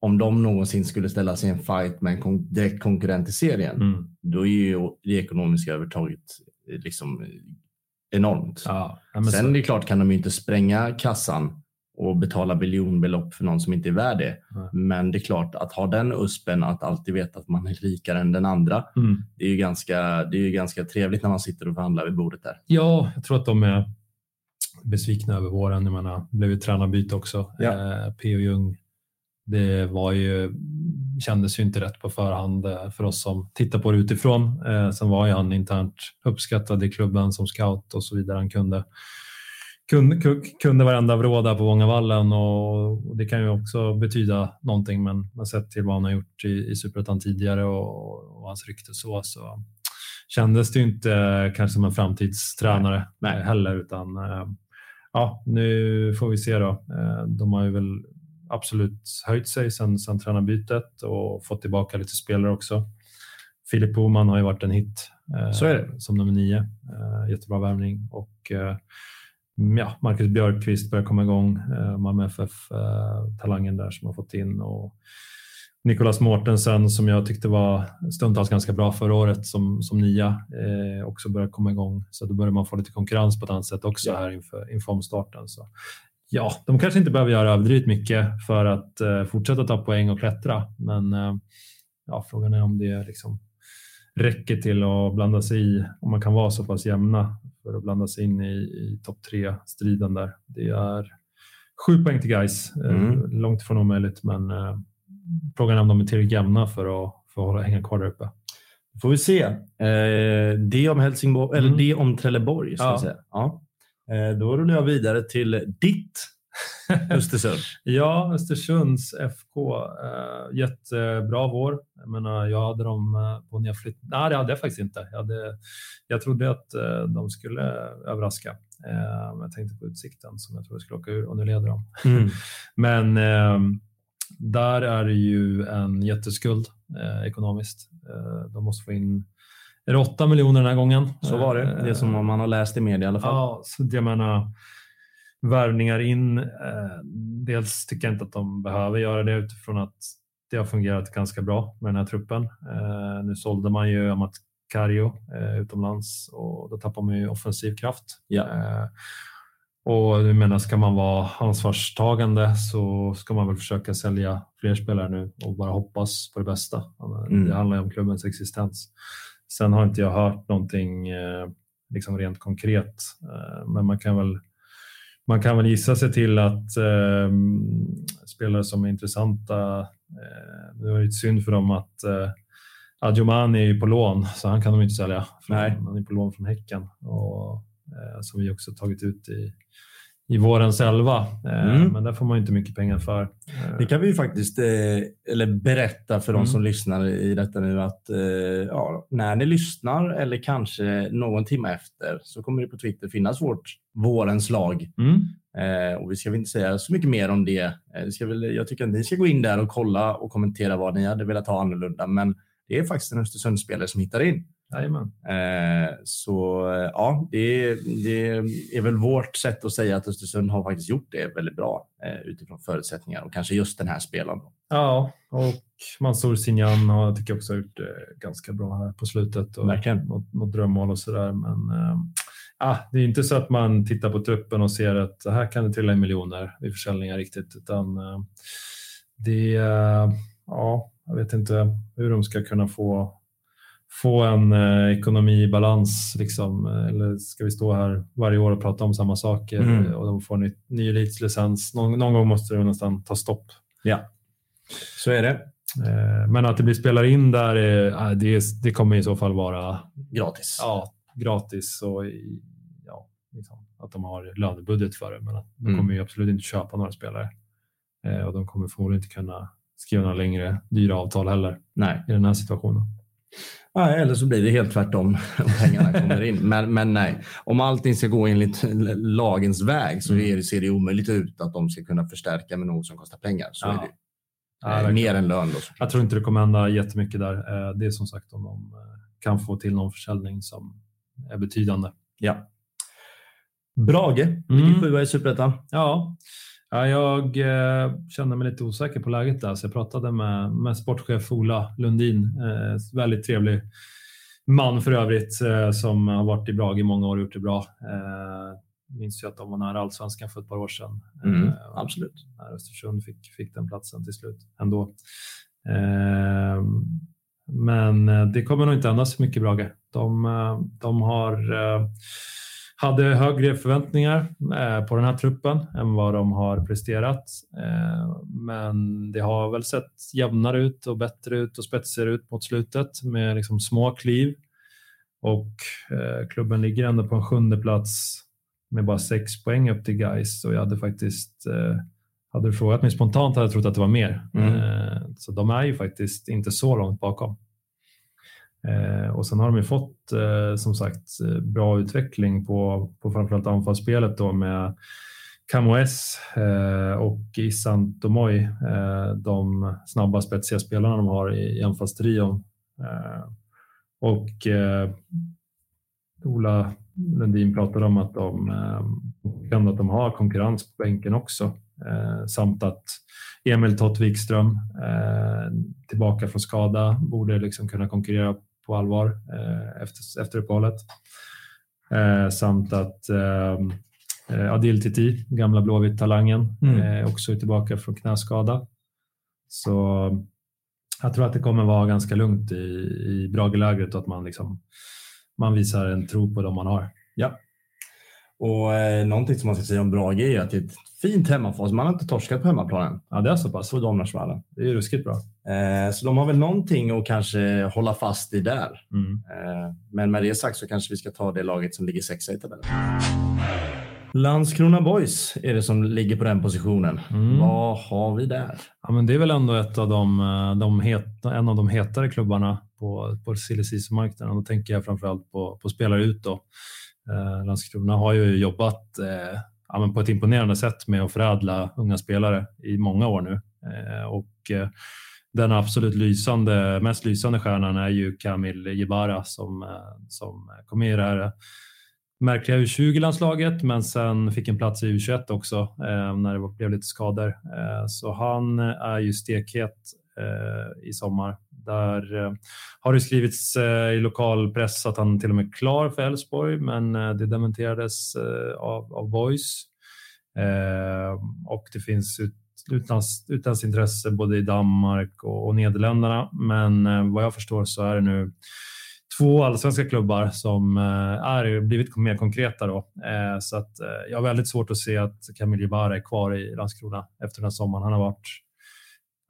om de någonsin skulle ställa sig i en fight med en direkt konkurrent i serien, mm. då är ju det ekonomiska övertaget liksom enormt. Ja, Sen så... är det klart kan de ju inte spränga kassan och betala biljonbelopp för någon som inte är värd det.
Nej.
Men det är klart att ha den uspen att alltid veta att man är rikare än den andra.
Mm.
Det är ju ganska, det är ju ganska trevligt när man sitter och förhandlar vid bordet där.
Ja, jag tror att de är besvikna över våren. Jag menar, blev ju tränarbyte också.
Ja.
Eh, P.O. Jung, det var ju, kändes ju inte rätt på förhand eh, för oss som tittar på det utifrån. Eh, sen var ju han internt uppskattad i klubben som scout och så vidare. Han kunde, kunde, ku- kunde varenda vrå där på Vångavallen och det kan ju också betyda någonting men, men sett till vad han har gjort i, i Superettan tidigare och, och hans rykte så, så kändes det ju inte eh, kanske som en framtidstränare
Nej,
heller utan ja, nu får vi se då. De har ju väl absolut höjt sig sen, sen tränarbytet och fått tillbaka lite spelare också. Filip Boman har ju varit en hit eh,
Så är det.
som nummer nio. Eh, Jättebra värvning och eh, ja, Marcus Björkqvist börjar komma igång. Eh, Malmö FF-talangen där som har fått in och Nicolas Mortensen som jag tyckte var stundtals ganska bra förra året som, som nia eh, också börjar komma igång. Så då börjar man få lite konkurrens på ett annat sätt också
Ja.
här inför, inför omstarten. Så. Ja, de kanske inte behöver göra överdrivet mycket för att eh, fortsätta ta poäng och klättra. Men eh, ja, frågan är om det liksom räcker till att blanda sig i, om man kan vara så pass jämna för att blanda sig in i, i topp tre-striden där. Det är sju poäng till guys.
Mm.
Långt ifrån omöjligt, men eh, frågan är om de är tillräckligt jämna för att, för att hänga kvar där uppe.
Får vi se. Eh, det om Helsingborg, eller
Mm.
det om Trelleborg. Ska
Ja.
säga. Ja. Eh, då rullar jag vidare till ditt Östersund.
Ja, Östersunds FK. Eh, jättebra vår. Jag menar, jag hade dem eh, på nedflytt. Nej, det hade jag faktiskt inte. Jag, hade, jag trodde att de skulle överraska. Men jag tänkte på Utsikten som jag trodde skulle åka ur och nu leder de.
Mm.
Men där är det ju en jätteskuld eh, ekonomiskt. Eh, de måste få in är det 8 miljoner den här gången.
Så var det. Det är som om man har läst i media i alla fall.
Ja, så jag menar värvningar in. Eh, dels tycker jag inte att de behöver göra det utifrån att det har fungerat ganska bra med den här truppen. Eh, nu sålde man ju Amat Kario eh, utomlands och då tappar man ju offensiv kraft.
Ja.
Eh, och jag menar, ska man vara ansvarstagande så ska man väl försöka sälja fler spelare nu och bara hoppas på det bästa.
Mm.
Det handlar ju om klubbens existens. Sen har inte jag hört någonting eh, liksom rent konkret, eh, men man kan väl man kan väl gissa sig till att eh, spelare som är intressanta, eh, nu är det synd för dem att eh, Adjomani är på lån, så han kan de inte sälja.
Nej.
Han är på lån från Häcken och eh, som vi också tagit ut i, i vårens elva. Eh,
Mm.
Men där får man inte mycket pengar för. Eh,
Det kan vi ju faktiskt eh, eller berätta för de
Mm.
som lyssnar i detta nu att ja, när ni lyssnar eller kanske någon timme efter så kommer det på Twitter finnas vårt vårens lag.
Mm.
Och vi ska väl inte säga så mycket mer om det. Det ska väl, jag tycker att ni ska gå in där och kolla och kommentera vad ni hade velat ha annorlunda. Men det är faktiskt en Östersundsspelare som hittar in.
Jajamän.
Eh, så eh, ja, det, det är väl vårt sätt att säga att Östersund har faktiskt gjort det väldigt bra eh, utifrån förutsättningar och kanske just den här spelaren.
Ja, och Mansour Sinjan har tycker jag också har gjort det ganska bra här på slutet. Och
Verkligen.
Något, något drömmål och sådär. Men ah, det är inte så att man tittar på truppen och ser att det här kan det trilla in miljoner vid försäljningar riktigt. Utan det, ja, jag vet inte hur de ska kunna få få en eh, ekonomi i balans. Liksom. Eller ska vi stå här varje år och prata om samma saker
Mm.
och de får ny, ny elitlicens. Någon, någon gång måste det nästan ta stopp.
Ja, så är det.
Eh, Men att det blir spelare in där, eh, det, det kommer i så fall vara
Gratis.
ja, gratis och ja, liksom, att de har lönebudget för det. Men att de
Mm.
kommer ju absolut inte köpa några spelare. Eh, Och de kommer förmodligen inte kunna skriva några längre dyra avtal heller
Nej.
i den här situationen.
Nej, eller så blir det helt tvärtom om pengarna kommer in. Men, men nej, om allting ska gå enligt lagens väg så
Mm.
är det, ser det omöjligt ut att de ska kunna förstärka med något som kostar pengar. Så
Ja.
är det.
Ja,
Eh, mer än lön då.
Jag tror inte det kommer hända jättemycket där. Eh, Det är som sagt om de eh, kan få till någon försäljning som är betydande.
Ja. Brage ligger
Mm.
sjua i Superettan.
Ja, ja jag eh, kände mig lite osäker på läget där, så jag pratade med, med sportchef Ola Lundin. Eh, väldigt trevlig man för övrigt, eh, som har varit i Brage i många år och gjort det bra. Eh, minns ju att de var nära allsvenskan för ett par år sedan.
Mm,
Eh,
absolut.
När Östersund fick, fick den platsen till slut ändå. Eh, men det kommer nog inte ändras så mycket Brage. De, de har, hade högre förväntningar eh, på den här truppen än vad de har presterat. Eh, Men det har väl sett jämnare ut och bättre ut och spetsigare ut mot slutet med liksom små kliv. Och eh, klubben ligger ändå på en sjunde plats med bara sex poäng upp till Gais och jag hade faktiskt hade du frågat mig spontant hade jag trott att det var mer.
Mm.
Så de är ju faktiskt inte så långt bakom. Eh, och sen har de ju fått eh, som sagt eh, bra utveckling på, på framförallt anfallsspelet då med Camoes eh, och Isan Tomoy, eh, de snabba spetsiga spelarna de har i, i anfallstrion. Eh, och eh, Ola Lundin pratade om att de, eh, att de har konkurrens på bänken också. Eh, samt att Emil Tott Wikström, eh, tillbaka från skada, borde liksom kunna konkurrera på allvar eh, efter, efter uppehållet. Eh, samt att eh, eh, Adil Titi, gamla Blåvitt-talangen,
Mm.
också är tillbaka från knäskada. Så jag tror att det kommer vara ganska lugnt i, i Bragelägret och att man, liksom, man visar en tro på dem man har.
Ja. Och eh, någonting som man ska säga om Brage är att det är ett fint hemmafas. Man har inte torskat på hemmaplanen
Ja, det är så pass. Det är ruskigt bra.
Eh, så de har väl någonting att kanske hålla fast i där.
Mm.
Eh, men med det sagt så kanske vi ska ta det laget som ligger sexa i tabellen. Landskrona Boys är det som ligger på den positionen.
Mm.
Vad har vi där?
Ja, men det är väl ändå ett av de, eh, de het, en av de hetare klubbarna på, på silly marknaden Då tänker jag framförallt på, på spelare ut. Då. Eh, Landskrona har ju jobbat eh, ja, men på ett imponerande sätt med att förädla unga spelare i många år nu. Eh, och, eh, den absolut lysande, mest lysande stjärnan är ju Kamil Jebara som, eh, som kom med i det här eh, märkliga U20-landslaget men sen fick en plats i U21 också eh, när det blev lite skador. Eh, så han är ju stekhet eh, i sommar. Där eh, har det skrivits eh, i lokal press att han till och med är klar för Elfsborg men eh, det dementerades eh, av, av Boys. Eh, och det finns ut, utlands, intresse både i Danmark och, och Nederländerna. Men eh, vad jag förstår så är det nu två allsvenska klubbar som eh, är blivit mer konkreta. Då. Eh, Så att eh, jag har väldigt svårt att se att Camille Jebara är kvar i Landskrona efter den här sommaren. Han har varit,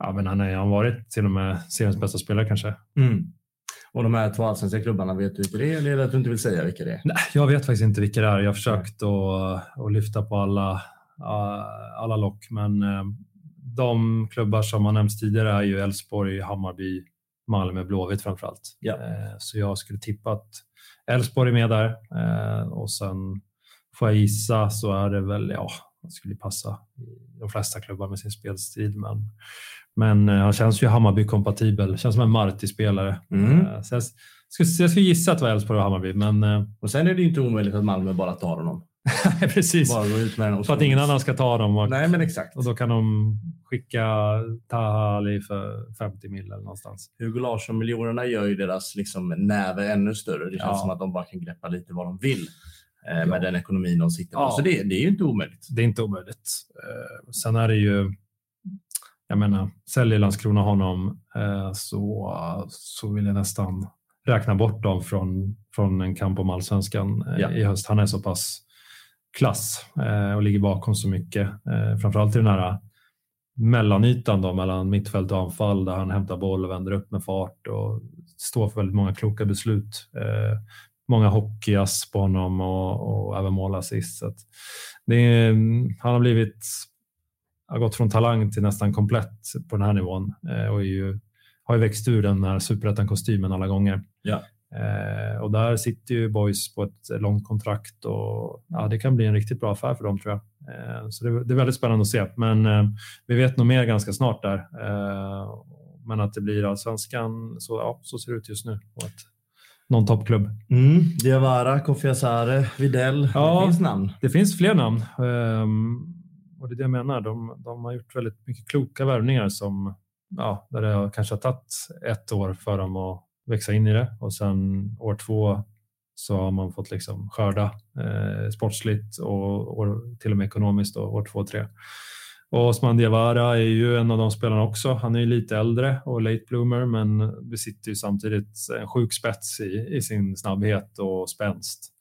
ja, men han, har varit till och med seriens bästa spelare kanske.
Mm. Och de här två allsvenska klubbarna, vet du vilka det är eller är det att du inte vill säga vilka det är?
Nej, jag vet faktiskt inte vilka det är. Jag har försökt att, att lyfta på alla, alla lock, men eh, de klubbar som har nämnts tidigare är ju Elfsborg, Hammarby, Malmö, Blåvitt framför allt.
Ja.
Eh, Så jag skulle tippa att Elfsborg är med där eh, och sen får jag gissa så är det väl, ja, det skulle passa de flesta klubbar med sin spelstil. Men, men eh, han känns ju Hammarby-kompatibel, känns som en Marti-spelare.
Mm.
Eh, Så jag, jag skulle gissa att det var Elfsborg och Hammarby, men eh,
Och sen är det ju inte omöjligt att Malmö bara tar honom.
precis.
Bara gå ut med den
För att ingen annan ska ta dem och,
Nej, men exakt.
och då kan de skicka Taha Ali för 50 mil eller någonstans.
Hugo Larsson-miljonerna gör ju deras liksom, näve ännu större. Det känns
Ja.
som att de bara kan greppa lite vad de vill eh,
Ja.
med den ekonomin de sitter på.
Ja.
Så det, det är ju inte omöjligt.
Det är inte omöjligt. Eh, sen är det ju, jag menar, säljer Landskrona honom eh, så, så vill jag nästan räkna bort dem från, från en kamp om allsvenskan eh,
Ja.
i höst. Han är så pass klass eh, och ligger bakom så mycket. Eh, framförallt i den här mellanytan då, mellan mittfält och anfall där han hämtar boll och vänder upp med fart och står för väldigt många kloka beslut. Eh, många hockeyass på honom och, och även målassist. Det är, han har blivit har gått från talang till nästan komplett på den här nivån eh, och är ju, har ju växt ur den här superettan-kostymen alla gånger.
Ja.
Eh, och där sitter ju Boys på ett långt kontrakt och ja, det kan bli en riktigt bra affär för dem tror jag. Eh, så det, det är väldigt spännande att se. Men eh, vi vet nog mer ganska snart där. Men att det blir allsvenskan, så, ja, så ser det ut just nu. Och ett, någon toppklubb.
Mm. Diawara, Kofi Asare, Videll.
Ja.
Det finns namn.
Det finns fler namn. ehm, och det är det jag menar. De, de har gjort väldigt mycket kloka värvningar som, ja, där det har kanske har tagit ett år för dem att växa in i det och sen år två så har man fått liksom skörda eh, sportsligt och, och, till och med ekonomiskt då, år två, tre. Och Osman Diawara är ju en av de spelarna också. Han är ju lite äldre och late bloomer men besitter ju samtidigt en sjuk spets i, i sin snabbhet och spänst.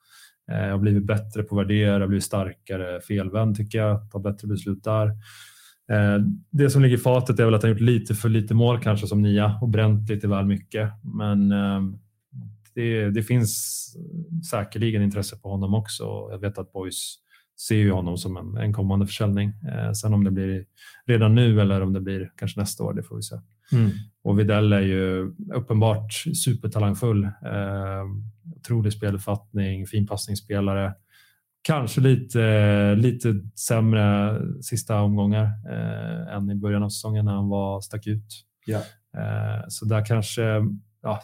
Eh, jag har blivit bättre på att värdera, blivit starkare felvänd tycker jag, Ta bättre beslut där. Eh, det som ligger i fatet är väl att han gjort lite för lite mål kanske som nia och bränt lite väl mycket. Men eh, det, det finns säkerligen intresse på honom också. Jag vet att Boys ser ju honom som en, en kommande försäljning. Sen om det blir redan nu eller om det blir kanske nästa år, det får vi se. Mm. Och Videll är ju uppenbart supertalangfull. Eh, otrolig speluppfattning, fin passningsspelare. Kanske lite, lite sämre sista omgångar eh, än i början av säsongen när han var stack ut. Ja. Eh, så där kanske, ja,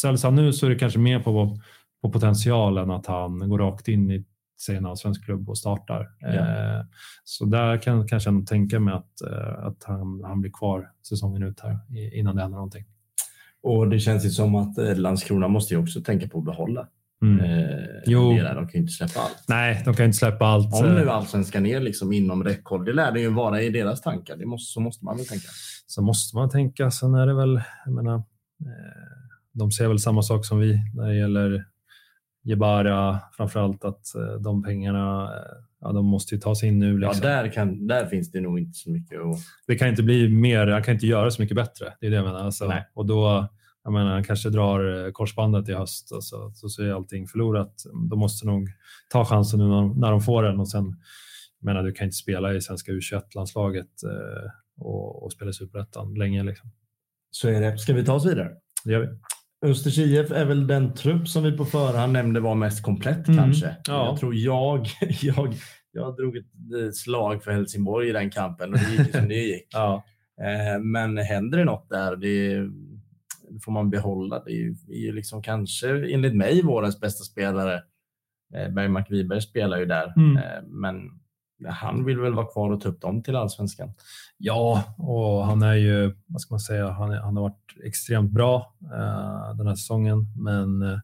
säljs han nu så är det kanske mer på, på potentialen att han går rakt in i säg en allsvensk klubb och startar. Eh, så där kan kanske jag tänka mig att, eh, att han, han blir kvar säsongen ut här innan det händer någonting.
Och det känns ju som att eh, Landskrona måste ju också tänka på att behålla. Mm. Eh, där. De kan ju inte släppa allt.
Nej, de kan inte släppa allt.
Om nu allsvenskan är liksom inom räckhåll, det lär det ju vara i deras tankar. Det måste, så måste man väl tänka.
Så måste man tänka. Sen är det väl, jag menar, eh, de ser väl samma sak som vi när det gäller Jebara, framförallt att eh, de pengarna eh, ja, de måste ju ta sig in nu.
Liksom. Ja, där, kan, där finns det nog inte så mycket. Att...
Det kan inte bli mer, han kan inte göra så mycket bättre. Det är det jag menar. Alltså, och då, jag menar, han kanske drar eh, korsbandet i höst och så, så, så är allting förlorat. De måste nog ta chansen nu när, när de får den och sen, jag menar, du kan inte spela i svenska U21-landslaget eh, och, och spela i Superettan länge. Liksom.
Så är det. Ska vi ta oss vidare?
Det gör vi.
Östers IF är väl den trupp som vi på förhand nämnde var mest komplett mm. kanske. Ja. Jag tror jag, jag, jag drog ett slag för Helsingborg i den kampen och det gick som det gick. ja. Eh, men händer det något där, det, får man behålla. Det är ju liksom kanske enligt mig vårens bästa spelare. Eh, Bergmark Wiberg spelar ju där, mm. Eh, men han vill väl vara kvar och ta upp dem till allsvenskan.
Ja, och han är ju, vad ska man säga, han, är, han har varit extremt bra uh, den här säsongen, men,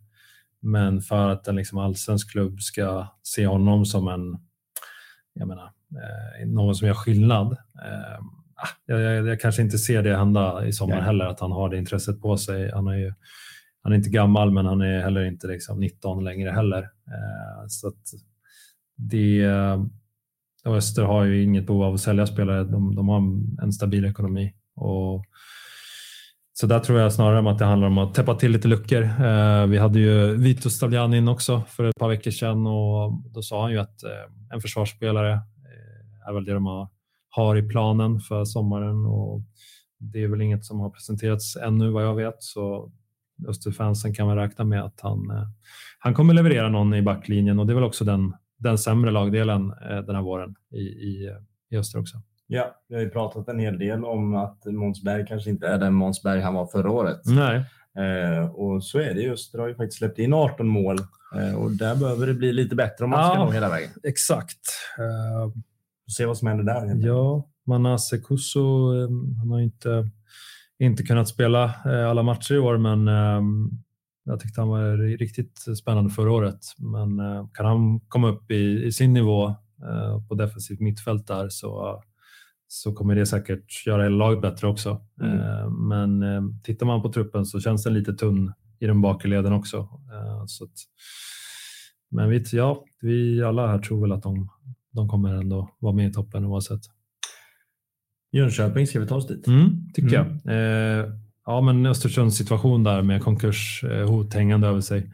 men för att en liksom allsvensk klubb ska se honom som en, jag menar, uh, någon som gör skillnad. Ah, jag, jag, jag, kanske inte ser det hända i sommar heller, att han har det intresset på sig. Han är ju han är inte gammal, men han är heller inte liksom 19 längre heller. så att det och Öster har ju inget behov av att sälja spelare. De, de har en stabil ekonomi. Och, så där tror jag snarare att det handlar om att täppa till lite luckor. Eh, vi hade ju Vito Stavljanin också för ett par veckor sedan och då sa han ju att eh, en försvarsspelare eh, är väl det de har, har i planen för sommaren och det är väl inget som har presenterats ännu vad jag vet. Så Österfansen kan väl räkna med att han, eh, han kommer leverera någon i backlinjen och det är väl också den den sämre lagdelen eh, den här våren i, i, i öster också.
Ja, vi har ju pratat en hel del om att Måns Berg kanske inte är den Måns Berg han var förra året.
Nej.
Eh, och så är det ju. Öster har ju faktiskt släppt in 18 mål eh, och där behöver det bli lite bättre om man ska nå hela vägen.
Exakt. Uh,
se vad som händer där.
Ja, Manase Kusso, eh, han har inte, inte kunnat spela eh, alla matcher i år, men ehm, jag tyckte han var riktigt spännande förra året, men eh, kan han komma upp i, i sin nivå eh, på defensivt mittfält där så, så kommer det säkert göra hela laget bättre också. Mm. Eh, men tittar man på truppen så känns den lite tunn i de bakre leden också. Så att, men vi, ja, vi alla här tror väl att de, de kommer ändå vara med i toppen oavsett.
Jönköping, ska vi ta oss dit?
Mm, tycker mm. jag. Ja, men Östersunds situation där med konkurshot eh, hängande över sig.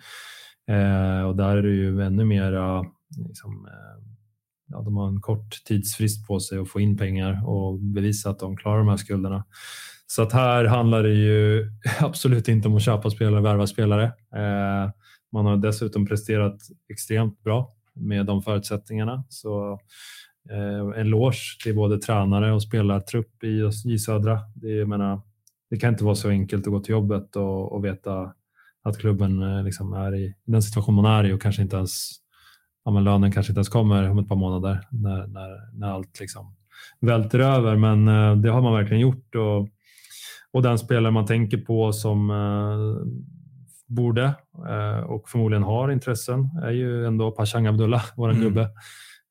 Eh, och där är det ju ännu mera, liksom, eh, ja, de har en kort tidsfrist på sig att få in pengar och bevisa att de klarar de här skulderna. Så att här handlar det ju absolut inte om att köpa spelare och värva spelare. Eh, man har dessutom presterat extremt bra med de förutsättningarna. Så eh, en lås till både tränare och spelartrupp i, i södra. Det, jag menar, det kan inte vara så enkelt att gå till jobbet och, och veta att klubben eh, liksom är i den situation man är i och kanske inte ens ja, men lönen kanske inte ens kommer om ett par månader när, när, när allt liksom välter över. Men eh, det har man verkligen gjort och, och den spelare man tänker på som eh, borde och förmodligen har intressen är ju ändå Pashang Abdullah, vår mm. gubbe.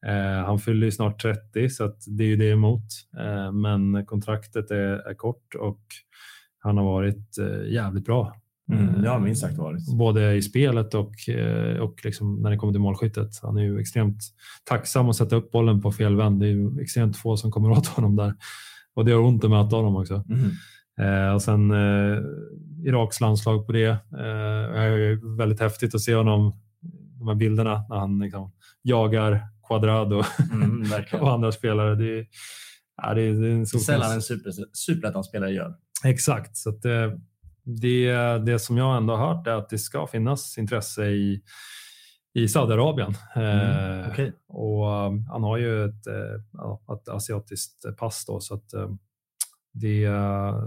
Eh, han fyller ju snart 30 så att det är ju det emot. Eh, men kontraktet är, är, kort och han har varit eh, jävligt bra.
Mm, ja, minst sagt varit.
Både i spelet och, och liksom när det kommer till målskyttet. Han är ju extremt tacksam att sätta upp bollen på fel vänd. Det är ju extremt få som kommer åt honom där. Och det gör ont att möta honom också. Mm. Eh, och sen eh, Iraks landslag på det. Eh, det är väldigt häftigt att se honom, de här bilderna när han liksom jagar Quadrado mm, och andra spelare. Det, ja, det, det är en
Sällan en super, superettan-spelare gör.
Exakt. Så att, eh, det, det som jag ändå har hört är att det ska finnas intresse i, i Saudiarabien. Mm, eh, okay. och han har ju ett, ett asiatiskt pass då, så att det,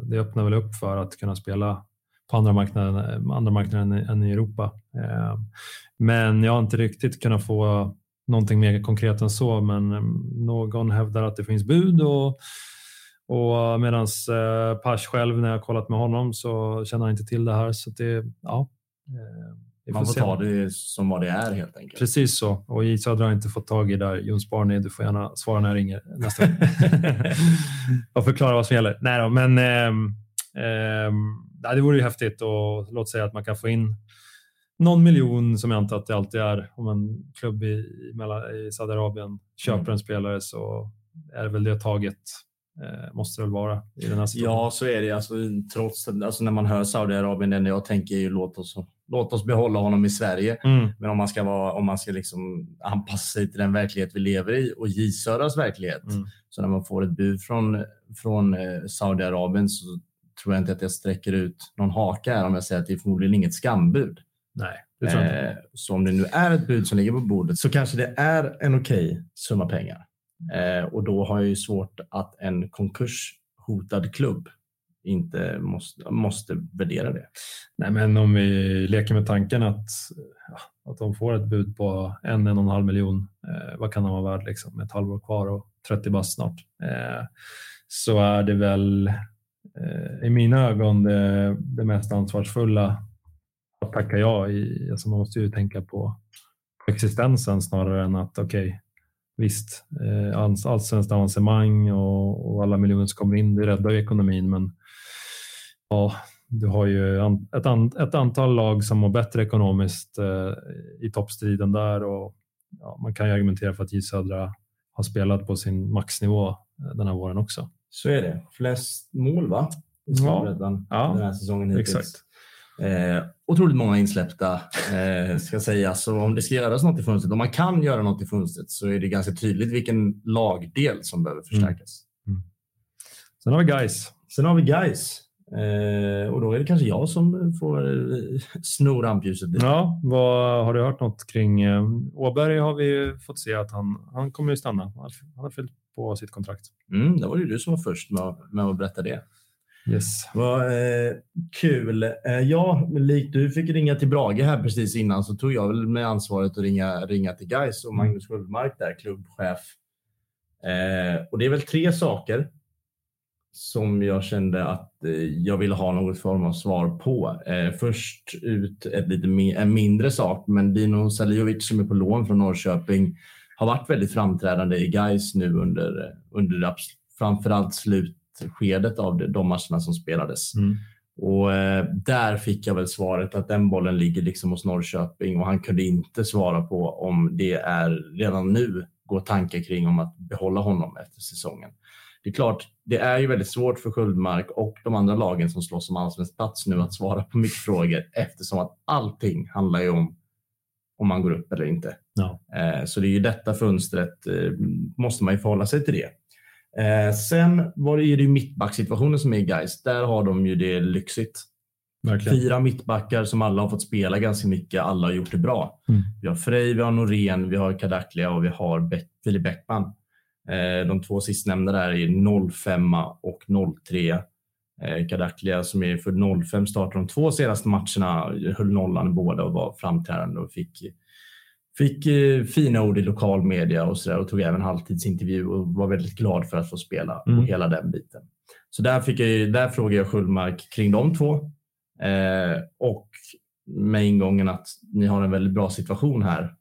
det öppnar väl upp för att kunna spela på andra marknader, andra marknader än i Europa. Eh, men jag har inte riktigt kunnat få någonting mer konkret än så, men någon hävdar att det finns bud och, och medan eh, Pasch själv, när jag kollat med honom, så känner han inte till det här. Så det, ja,
eh, man får ta det som vad det är helt enkelt.
Precis så. Och i Södra har inte fått tag i där. Jon Sparny, du får gärna svara när jag ringer nästa gång. och förklara vad som gäller. Nej då, men eh, eh, det vore ju häftigt och låt säga att man kan få in någon miljon som jag antar att det alltid är om en klubb i, i Saudiarabien köper mm. en spelare så är det väl det taget eh, måste det väl vara i den här
situationen. Ja, så är det. Alltså, trots, alltså, när man hör Saudiarabien, det enda jag tänker är ju låt oss låt oss behålla honom i Sverige. Mm. Men om man ska, vara, om man ska liksom anpassa sig till den verklighet vi lever i och J Södras verklighet. Mm. Så när man får ett bud från, från eh, Saudiarabien så tror jag inte att jag sträcker ut någon haka här om jag säger att det är förmodligen inget skambud.
Nej, det tror jag inte. Eh,
så om det nu är ett bud som ligger på bordet så kanske det är en okej okay summa pengar. Eh, och då har jag ju svårt att en konkurshotad klubb inte måste, måste värdera det.
Nej, men om vi leker med tanken att, att de får ett bud på en, en och en halv miljon, eh, vad kan de vara värd liksom, med ett halvår kvar och 30 bast snart, eh, så är det väl eh, i mina ögon det, det mest ansvarsfulla att tacka ja. I, alltså man måste ju tänka på existensen snarare än att okej, okay, visst, eh, allsvenskt avancemang och, och alla miljoner som kommer in, det räddar ju ekonomin, men Ja, du har ju ett, an, ett antal lag som mår bättre ekonomiskt eh, i toppstriden där och ja, man kan ju argumentera för att J Södra har spelat på sin maxnivå eh, den här våren också.
Så är det. Flest mål va?
Ja,
ja, den här säsongen hittills. exakt. Eh, otroligt många insläppta eh, ska sägas. Så om det ska göras något i fönstret, om man kan göra något i fönstret så är det ganska tydligt vilken lagdel som behöver förstärkas. Mm. Mm.
Sen har vi guys.
Sen har vi guys. Eh, och då är det kanske jag som får eh, sno rampljuset.
Ja, vad, har du hört något kring eh, Åberg? Har vi fått se att han, han kommer att stanna. Han har fyllt på sitt kontrakt.
Mm, det var ju du som var först med, med att berätta det.
Yes.
Vad eh, kul. Eh, ja, likt du fick ringa till Brage här precis innan så tog jag väl med ansvaret att ringa, ringa till Gais och Magnus Sköldmark där, klubbchef. Eh, och det är väl tre saker som jag kände att eh, jag ville ha något form av svar på. Eh, först ut ett lite en mindre sak, men Dino Saliovic som är på lån från Norrköping har varit väldigt framträdande i Gais nu under, under framförallt slutskedet av de matcherna som spelades. Mm. Och eh, där fick jag väl svaret att den bollen ligger liksom hos Norrköping och han kunde inte svara på om det är redan nu går tankar kring om att behålla honom efter säsongen det är klart, det är ju väldigt svårt för Sköldmark och de andra lagen som slåss om allsvensk plats nu att svara på mycket frågor eftersom att allting handlar ju om om man går upp eller inte. Ja. Eh, så det är ju detta fönstret, eh, måste man ju förhålla sig till det. Eh, sen var det ju mittbacksituationen som är guys. Där har de ju det lyxigt. Verkligen. Fyra mittbackar som alla har fått spela ganska mycket. Alla har gjort det bra. Mm. Vi har Frej, vi har Norén, vi har Kadaklia och vi har Be Filip Bäckman. Eh, de två sistnämnda där är 05 och 03. Eh, Kadaklia som är för 05 startade de två senaste matcherna, höll nollan båda och var framträdande och fick, fick eh, fina ord i lokal media och, så där, och tog även halvtidsintervju och var väldigt glad för att få spela mm. och hela den biten. Så där, fick jag, där frågade jag Sköldmark kring de två. Eh, och med ingången att ni har en väldigt bra situation här.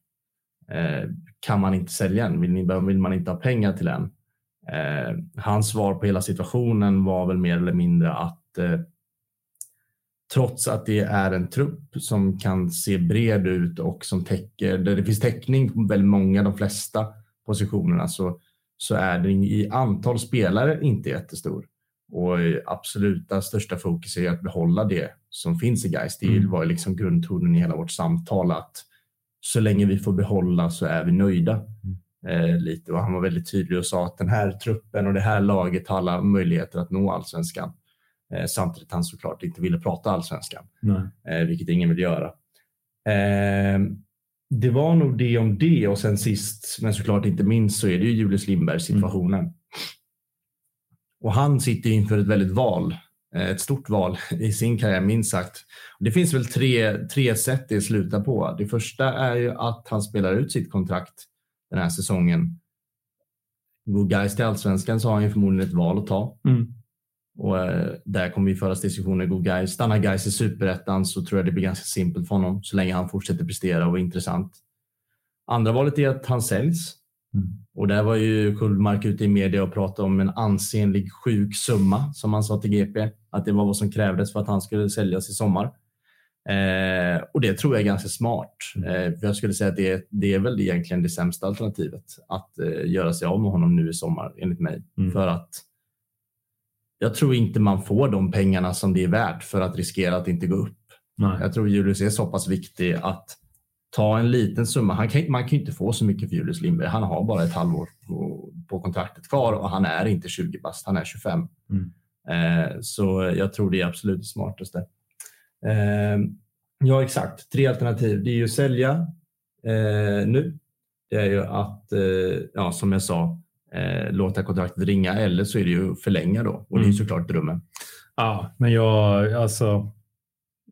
Eh, kan man inte sälja den? Vill, ni, vill man inte ha pengar till den? Eh, hans svar på hela situationen var väl mer eller mindre att eh, trots att det är en trupp som kan se bred ut och som täcker, där det finns täckning på väldigt många, de flesta positionerna, så, så är den i antal spelare inte jättestor. Och absoluta största fokus är att behålla det som finns i Gais. Det mm. var liksom grundtonen i hela vårt samtal att så länge vi får behålla så är vi nöjda. Mm. Eh, lite. Och han var väldigt tydlig och sa att den här truppen och det här laget har alla möjligheter att nå allsvenskan. Eh, samtidigt han såklart inte ville prata allsvenskan, eh, vilket ingen vill göra. Eh, det var nog det om det och sen sist, men såklart inte minst, så är det ju Julius Lindberg situationen. Mm. Och han sitter inför ett väldigt val, eh, ett stort val i sin karriär minst sagt. Det finns väl tre, tre sätt det slutar på. Det första är ju att han spelar ut sitt kontrakt den här säsongen. Går Gais till allsvenskan så har han förmodligen ett val att ta. Mm. Och eh, där kommer vi föras diskussioner. Går Gais, stannar Gais i superettan så tror jag det blir ganska simpelt för honom så länge han fortsätter prestera och är intressant. Andra valet är att han säljs. Mm. Och där var ju Kullmark ute i media och pratade om en ansenlig sjuk summa som han sa till GP. Att det var vad som krävdes för att han skulle säljas i sommar. Eh, och det tror jag är ganska smart. Mm. Eh, jag skulle säga att det, det, är väl egentligen det sämsta alternativet att eh, göra sig av med honom nu i sommar enligt mig. Mm. För att jag tror inte man får de pengarna som det är värt för att riskera att inte gå upp. Nej. Jag tror Julius är så pass viktig att ta en liten summa. Han kan, man kan inte få så mycket för Julius Lindberg. Han har bara ett halvår på, på kontraktet kvar och han är inte 20 bast, han är 25. Mm. Eh, så jag tror det är absolut det smartaste. Eh, ja, exakt. Tre alternativ. Det är ju att sälja eh, nu. Det är ju att, eh, ja, som jag sa, eh, låta kontraktet ringa eller så är det ju förlänga då och mm. det är ju mm. såklart drömmen.
Ja, men jag alltså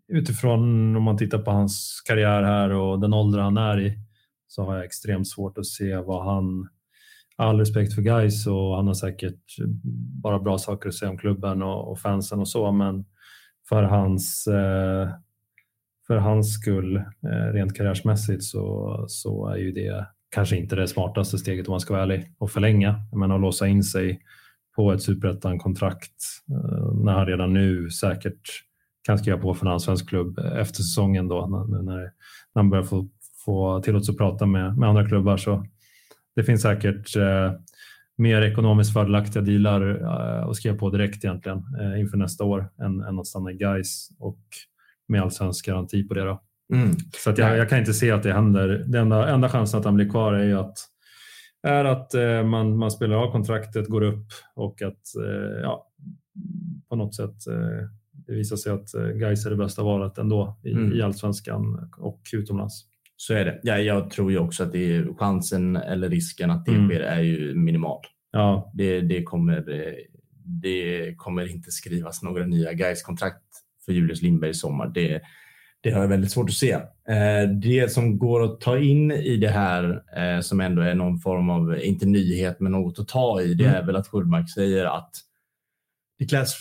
utifrån om man tittar på hans karriär här och den ålder han är i så har jag extremt svårt att se vad han all respekt för guys och han har säkert bara bra saker att säga om klubben och, och fansen och så, men för hans, eh, för hans skull, eh, rent karriärsmässigt, så, så är ju det kanske inte det smartaste steget om man ska vara ärlig och förlänga. Men att låsa in sig på ett superettan-kontrakt eh, när han redan nu säkert kan skriva på för en allsvensk klubb efter säsongen då när, när han börjar få, få tillåtelse att prata med, med andra klubbar. Så det finns säkert eh, mer ekonomiskt fördelaktiga dealar eh, att skriva på direkt egentligen eh, inför nästa år än, än att stanna i Gais och med allsvensk garanti på det. Då. Mm. Så att jag, jag, kan inte se att det händer. Den enda, enda chansen att han blir kvar är att, är att eh, man, man spelar av kontraktet, går upp och att eh, ja, på något sätt eh, det visar sig att eh, Gais är det bästa valet ändå i, mm. i allsvenskan och utomlands.
Så är det. Ja, jag tror ju också att det är chansen eller risken att det mm. sker är ju minimal. Ja. Det, det, kommer, eh, det kommer inte skrivas några nya Gais kontrakt för Julius Lindberg i sommar. Det, det har jag väldigt svårt att se. Eh, det som går att ta in i det här som ändå är någon form av, inte nyhet, men något att ta i, det mm. är väl att Schullmark säger att det krävs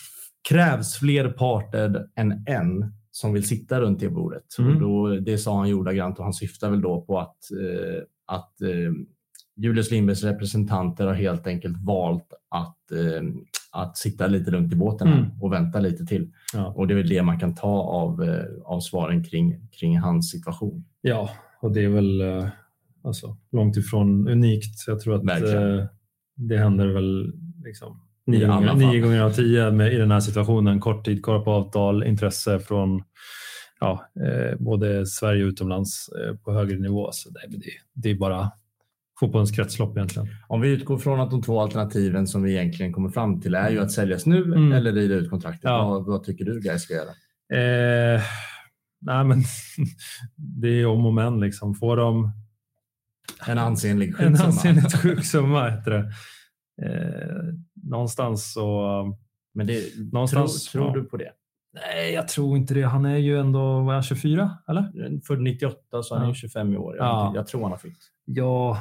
krävs fler parter än en som vill sitta runt det bordet. Mm. Och då, det sa han ordagrant och han syftar väl då på att, eh, att eh, Julius Lindbergs representanter har helt enkelt valt att, eh, att sitta lite lugnt i båten mm. och vänta lite till. Ja. Och det är väl det man kan ta av, eh, av svaren kring, kring hans situation.
Ja, och det är väl eh, alltså, långt ifrån unikt. Jag tror att eh, det händer väl liksom Nio, gånger, nio gånger av tio med, i den här situationen. Kort tid kvar på avtal, intresse från ja, eh, både Sverige och utomlands eh, på högre nivå. Så det, det, det är bara fotbollens kretslopp egentligen.
Om vi utgår från att de två alternativen som vi egentligen kommer fram till är ju att säljas nu mm. eller rida ut kontraktet. Ja. Vad, vad, tycker du Gais ska göra?
Eh, nej men det är om och men liksom. Får de
en ansenlig
sjuk summa? En ansenligt sjuk summa heter det. Eh, någonstans så...
Men det, någonstans, tror, tror ja. du på det?
Nej, jag tror inte det. Han är ju ändå vad är 24, eller?
För 98 så ja. han är 25 i år. Jag, ja. jag tror han har fyllt.
Ja,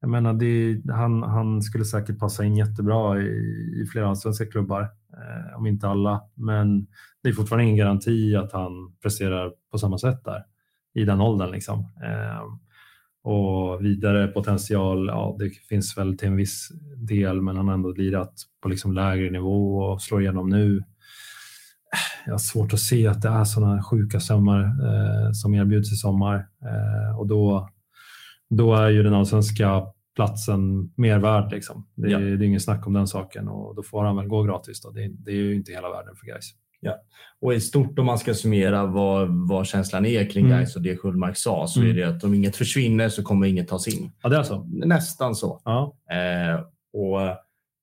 jag menar, det, han, han skulle säkert passa in jättebra i, i flera allsvenska klubbar, eh, om inte alla. Men det är fortfarande ingen garanti att han presterar på samma sätt där i den åldern. Liksom. Eh, och vidare potential, ja, det finns väl till en viss del, men han har ändå lirat på liksom lägre nivå och slår igenom nu. Jag har svårt att se att det är sådana sjuka sömmar eh, som erbjuds i sommar eh, och då, då är ju den allsvenska platsen mer värd. Liksom. Det, ja. det är ingen snack om den saken och då får han väl gå gratis. Då. Det, det är ju inte hela världen för guys.
Ja. Och i stort om man ska summera vad, vad känslan är kring mm. Gais och det Sköldmark sa så mm. är det att om inget försvinner så kommer inget tas in.
Ja, det är så?
Nästan så.
Ja.
Eh, och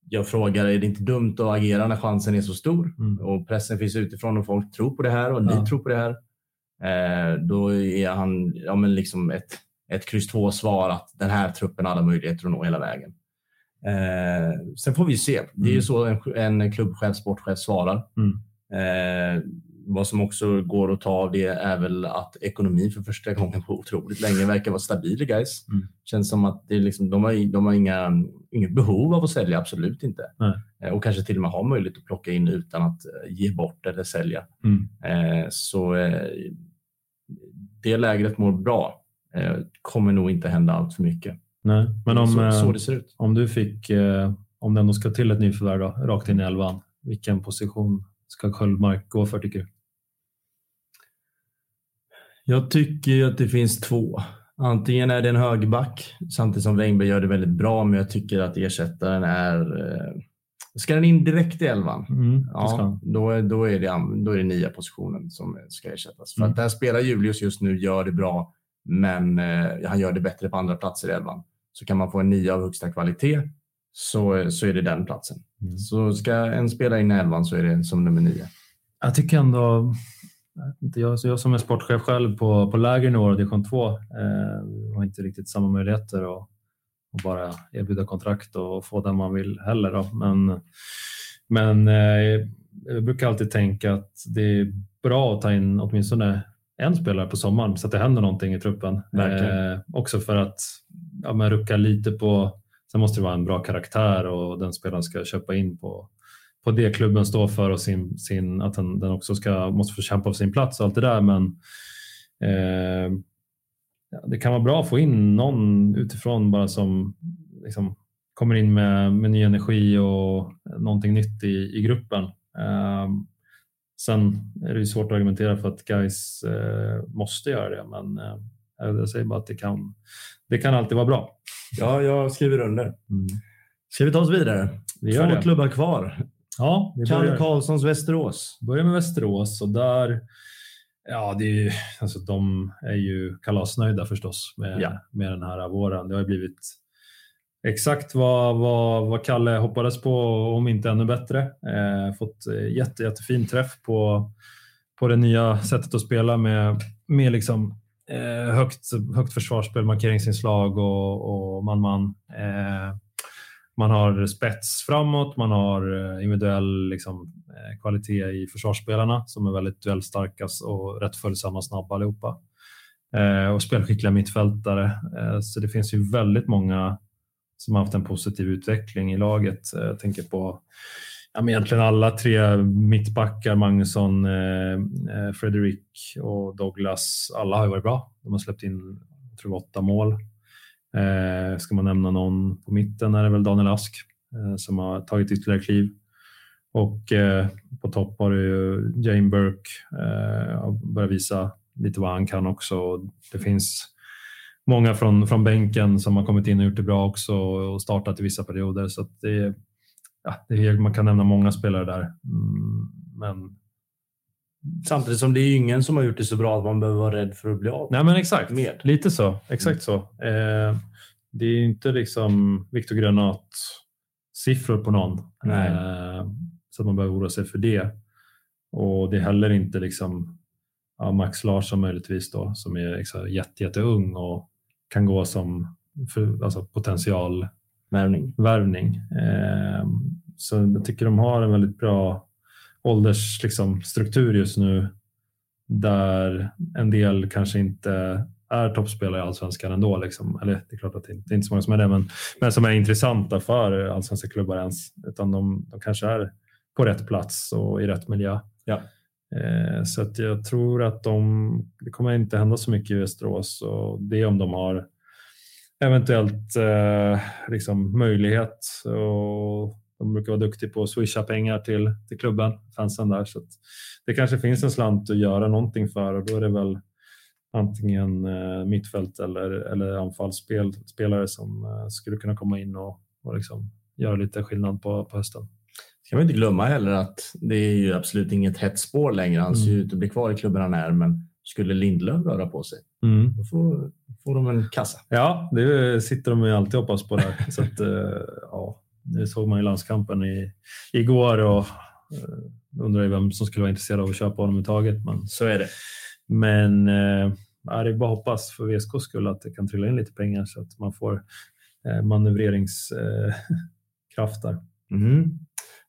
jag frågar, är det inte dumt att agera när chansen är så stor? Mm. Och pressen finns utifrån och folk tror på det här och ja. ni tror på det här. Eh, då är han ja, men liksom ett, ett kryss 2 svar att den här truppen har alla möjligheter att nå hela vägen. Eh, sen får vi se. Det är ju mm. så en, en klubbchef, sportchef svarar.
Mm.
Eh, vad som också går att ta av det är väl att ekonomin för första gången på otroligt länge verkar vara stabil guys.
Mm.
Känns som att det är liksom, de har, de har inga, inget behov av att sälja, absolut inte.
Eh,
och kanske till och med har möjlighet att plocka in utan att eh, ge bort eller sälja.
Mm.
Eh, så det lägret mår bra. Kommer nog inte hända allt för mycket.
Nej, men om,
så, så det ser ut.
om du fick, om det ändå ska till ett nyförvärv rakt in i elvan, vilken position ska Sköldmark gå för tycker du?
Jag tycker att det finns två. Antingen är det en högerback samtidigt som Wengberg gör det väldigt bra, men jag tycker att ersättaren är... Eh, ska den in direkt i elvan?
Mm,
ja, då, är, då, är det, då är det nya positionen som ska ersättas. För mm. att där spelar Julius just nu, gör det bra, men eh, han gör det bättre på andra platser i elvan. Så kan man få en nia av högsta kvalitet så, så är det den platsen. Mm. Så ska en spela in i elvan så är det som nummer nio.
Jag tycker ändå, jag, jag som är sportchef själv på, på lägre nivå, division 2, eh, har inte riktigt samma möjligheter att, att bara erbjuda kontrakt och få den man vill heller. Då. Men, men eh, jag brukar alltid tänka att det är bra att ta in åtminstone en spelare på sommaren så att det händer någonting i truppen. Eh, också för att ja, men rucka lite på Sen måste det vara en bra karaktär och den spelaren ska köpa in på, på det klubben står för och sin, sin, att den, den också ska, måste få kämpa för sin plats och allt det där. Men eh, det kan vara bra att få in någon utifrån bara som liksom, kommer in med, med ny energi och någonting nytt i, i gruppen. Eh, sen är det svårt att argumentera för att guys eh, måste göra det, men eh, jag säger bara att det kan, det kan alltid vara bra.
Ja, jag skriver under.
Mm.
Ska vi ta oss vidare?
Vi
Två
det.
klubbar kvar.
Ja,
vi Kalle Karlssons Västerås.
Börjar med Västerås och där, ja, det är ju, alltså, de är ju kalasnöjda förstås med,
ja.
med den här våren. Det har blivit exakt vad, vad, vad Kalle hoppades på, om inte ännu bättre. Eh, fått jätte, jättefin träff på, på det nya sättet att spela med, med liksom eh, högt, högt försvarsspel, markeringsinslag och man-man. Eh, man har spets framåt, man har eh, individuell liksom, eh, kvalitet i försvarsspelarna som är väldigt duellstarka och rätt följsamma och snabba allihopa. Eh, och spelskickliga mittfältare. Eh, så det finns ju väldigt många som har haft en positiv utveckling i laget. Eh, jag tänker på ja, men egentligen alla tre mittbackar, Magnusson, eh, eh, Fredrik och Douglas, alla har ju varit bra. De har släppt in tror jag, åtta mål. Eh, ska man nämna någon på mitten är det väl Daniel Ask eh, som har tagit ytterligare kliv. Och eh, på topp har du ju Jane Burke, eh, börjar visa lite vad han kan också. Det finns många från, från bänken som har kommit in och gjort det bra också och startat i vissa perioder. Så det, ja, det är, man kan nämna många spelare där. Mm, men
Samtidigt som det är ingen som har gjort det så bra att man behöver vara rädd för att bli av
Nej, men exakt.
med.
Lite så. Exakt mm. så. Eh, det är inte liksom Viktor Grönat siffror på någon. Eh, så att man behöver oroa sig för det. Och det är heller inte liksom ja, Max Larsson möjligtvis då som är liksom jätte, jätteung och kan gå som för, alltså potential
värvning.
värvning. Eh, så jag tycker de har en väldigt bra åldersstruktur liksom, just nu där en del kanske inte är toppspelare i allsvenskan ändå. Liksom. Eller det är klart att det inte är inte så många som är det, men, men som är intressanta för allsvenska klubbar ens. Utan de, de kanske är på rätt plats och i rätt miljö.
Ja.
Eh, så att jag tror att de, det kommer inte hända så mycket i Västerås och det om de har eventuellt eh, liksom möjlighet. Och de brukar vara duktiga på att swisha pengar till, till klubben, fansen där. Så det kanske finns en slant att göra någonting för och då är det väl antingen eh, mittfält eller, eller anfallsspelare som eh, skulle kunna komma in och, och liksom göra lite skillnad på, på hösten.
Ska man inte glömma heller att det är ju absolut inget hett spår längre. Han ser mm. ut att bli kvar i klubben han är, men skulle Lindlöf röra på sig, mm. då får, får de en kassa.
Ja, det sitter de ju alltid och hoppas på där. Så att, eh, ja, det såg man i landskampen i, igår och uh, undrar ju vem som skulle vara intresserad av att köpa honom överhuvudtaget. Men,
så är det.
Men uh, ja, det är bara hoppas för VSKs skull att det kan trilla in lite pengar så att man får uh, manövreringskraft där.
Mm.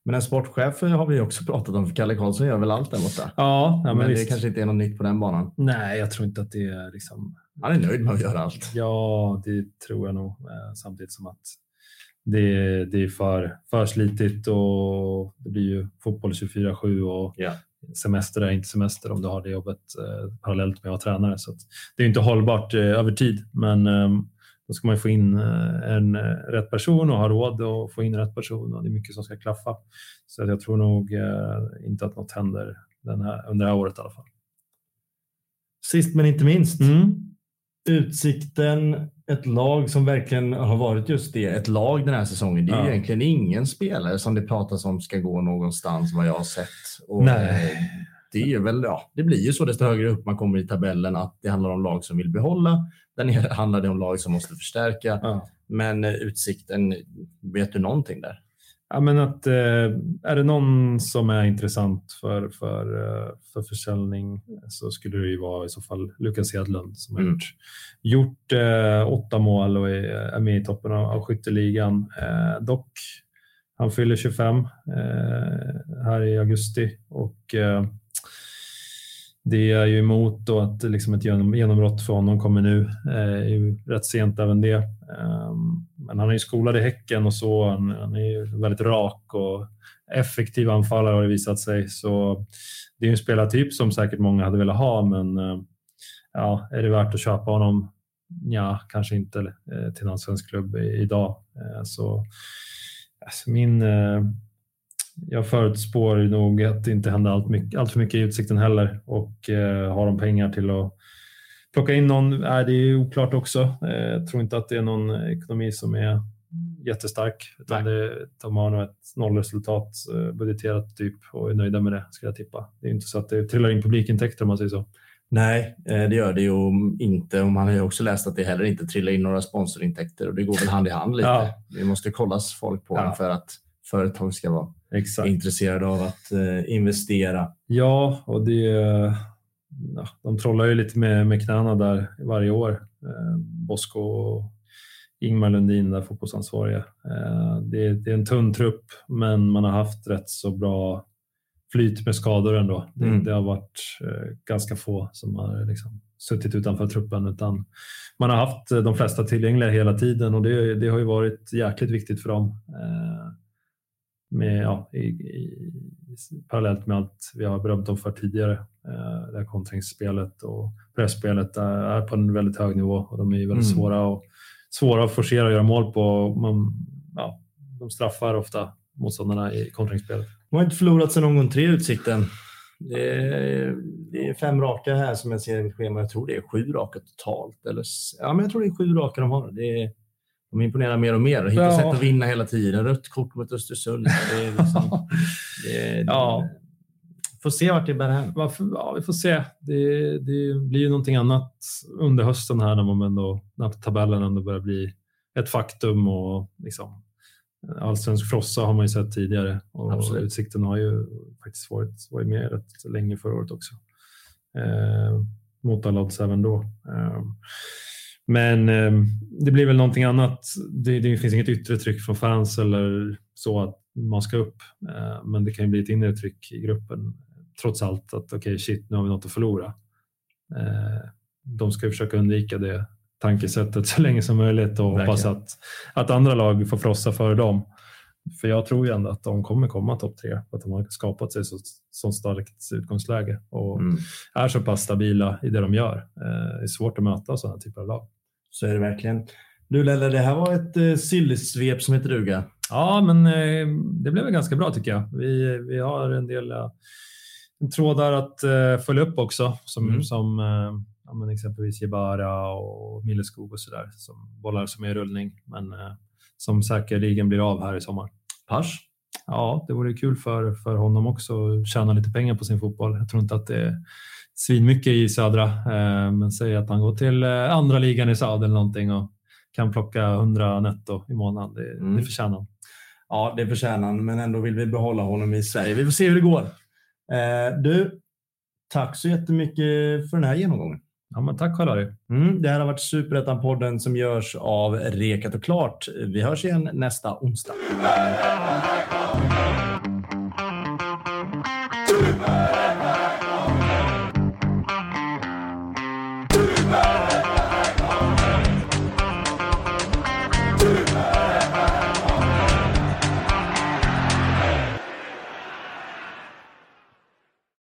Men en sportchef har vi också pratat om, för Kalle Karlsson gör väl allt där borta?
Ja,
ja men, men det kanske inte är något nytt på den banan?
Nej, jag tror inte att det är liksom...
Han är nöjd med att göra allt.
Ja, det tror jag nog. Samtidigt som att det, det är för, för slitigt och det blir ju fotboll 24-7 och
yeah.
semester är inte semester om du har det jobbet eh, parallellt med att vara tränare. Så det är inte hållbart eh, över tid, men eh, då ska man få in eh, en eh, rätt person och ha råd att få in rätt person och det är mycket som ska klaffa. Så jag tror nog eh, inte att något händer den här, under det här året i alla fall.
Sist men inte minst, mm. Utsikten ett lag som verkligen har varit just det, ett lag den här säsongen. Det är ja. egentligen ingen spelare som det pratas om ska gå någonstans vad jag har sett. Och
Nej.
Det, är väl, ja, det blir ju så desto högre upp man kommer i tabellen att det handlar om lag som vill behålla. Där nere handlar det om lag som måste förstärka.
Ja.
Men eh, Utsikten, vet du någonting där?
Ja, men att, eh, är det någon som är intressant för, för, eh, för försäljning så skulle det ju vara i så fall Lukas Hedlund som har mm. gjort, gjort eh, åtta mål och är, är med i toppen av, av skytteligan. Eh, dock, han fyller 25 eh, här i augusti och det är ju emot då att liksom ett genombrott för honom kommer nu. Eh, ju rätt sent även det. Ehm, men han är ju skolad i Häcken och så. Han, han är ju väldigt rak och effektiv anfallare har det visat sig. Så det är ju en spelartyp som säkert många hade velat ha, men eh, ja, är det värt att köpa honom? Ja, kanske inte eh, till någon svensk klubb idag. Eh, så alltså min eh, jag förutspår nog att det inte händer allt, mycket, allt för mycket i Utsikten heller och eh, har de pengar till att plocka in någon, är det är oklart också. Eh, tror inte att det är någon ekonomi som är jättestark utan det, de har nog ett nollresultat eh, budgeterat typ och är nöjda med det skulle jag tippa. Det är inte så att det trillar in publikintäkter om man säger så.
Nej, eh, det gör det ju inte. Och man har ju också läst att det heller inte trillar in några sponsorintäkter och det går väl hand i hand lite. Ja. Det måste kollas folk på ja. för att företag ska vara
Exakt.
intresserade av att eh, investera.
Ja, och det, ja, de trollar ju lite med, med knäna där varje år. Eh, Bosko och Ingmar Lundin, där fotbollsansvariga. Eh, det, det, är en tunn trupp, men man har haft rätt så bra flyt med skador ändå. Det, mm. det har varit ganska få som har liksom, suttit utanför truppen utan man har haft de flesta tillgängliga hela tiden och det, det har ju varit jäkligt viktigt för dem. Eh, med, ja, i, i, parallellt med allt vi har berömt dem för tidigare. Eh, det här kontringsspelet och pressspelet är på en väldigt hög nivå och de är väldigt mm. svåra, och, svåra att forcera och göra mål på. Man, ja, de straffar ofta motståndarna i kontringsspelet.
De har inte förlorat sedan omgång tre, Utsikten. Det är, det är, fem raka här som jag ser i schema. Jag tror det är sju raka totalt. Eller, ja, men jag tror det är sju raka de har. Det är, de imponerar mer och mer hittar ja. sätt att vinna hela tiden. Rött kort mot Östersund. Det är liksom, det, ja. Får se vart det bär hän.
Ja, vi får se. Det, det, blir ju någonting annat under hösten här när, man ändå, när tabellen ändå börjar bli ett faktum. Och liksom, allsvensk frossa har man ju sett tidigare och Absolut. Utsikten har ju faktiskt varit, varit med rätt länge förra året också. Eh, mot alla odds även då. Eh, men eh, det blir väl någonting annat. Det, det, finns inget yttre tryck från fans eller så att man ska upp. Eh, men det kan ju bli ett inre tryck i gruppen trots allt att okej, okay, shit, nu har vi något att förlora. Eh, de ska försöka undvika det tankesättet så länge som möjligt och hoppas att, att andra lag får frossa före dem. För jag tror ju ändå att de kommer komma topp tre, att de har skapat sig så, så starkt utgångsläge och mm. är så pass stabila i det de gör. Eh, det är svårt att möta sådana typer av lag.
Så är det verkligen. Du Lelle, det här var ett eh, sillsvep som heter duga.
Ja, men eh, det blev ganska bra tycker jag. Vi, vi har en del eh, trådar att eh, följa upp också, som, mm. som eh, ja, men exempelvis Jebara och Milleskog och sådär, som bollar som är i rullning, men eh, som säkerligen blir av här i sommar.
Pars?
Ja, det vore kul för, för honom också att tjäna lite pengar på sin fotboll. Jag tror inte att det svinmycket i södra, eh, men säg att han går till eh, andra ligan i söder eller någonting och kan plocka 100 netto i månaden. Det, mm. det förtjänar han.
Ja, det förtjänar han, men ändå vill vi behålla honom i Sverige. Vi får se hur det går. Eh, du, tack så jättemycket för den här genomgången.
Ja, men tack Karl
mm, Det här har varit Superettan-podden som görs av Rekat och Klart. Vi hörs igen nästa onsdag.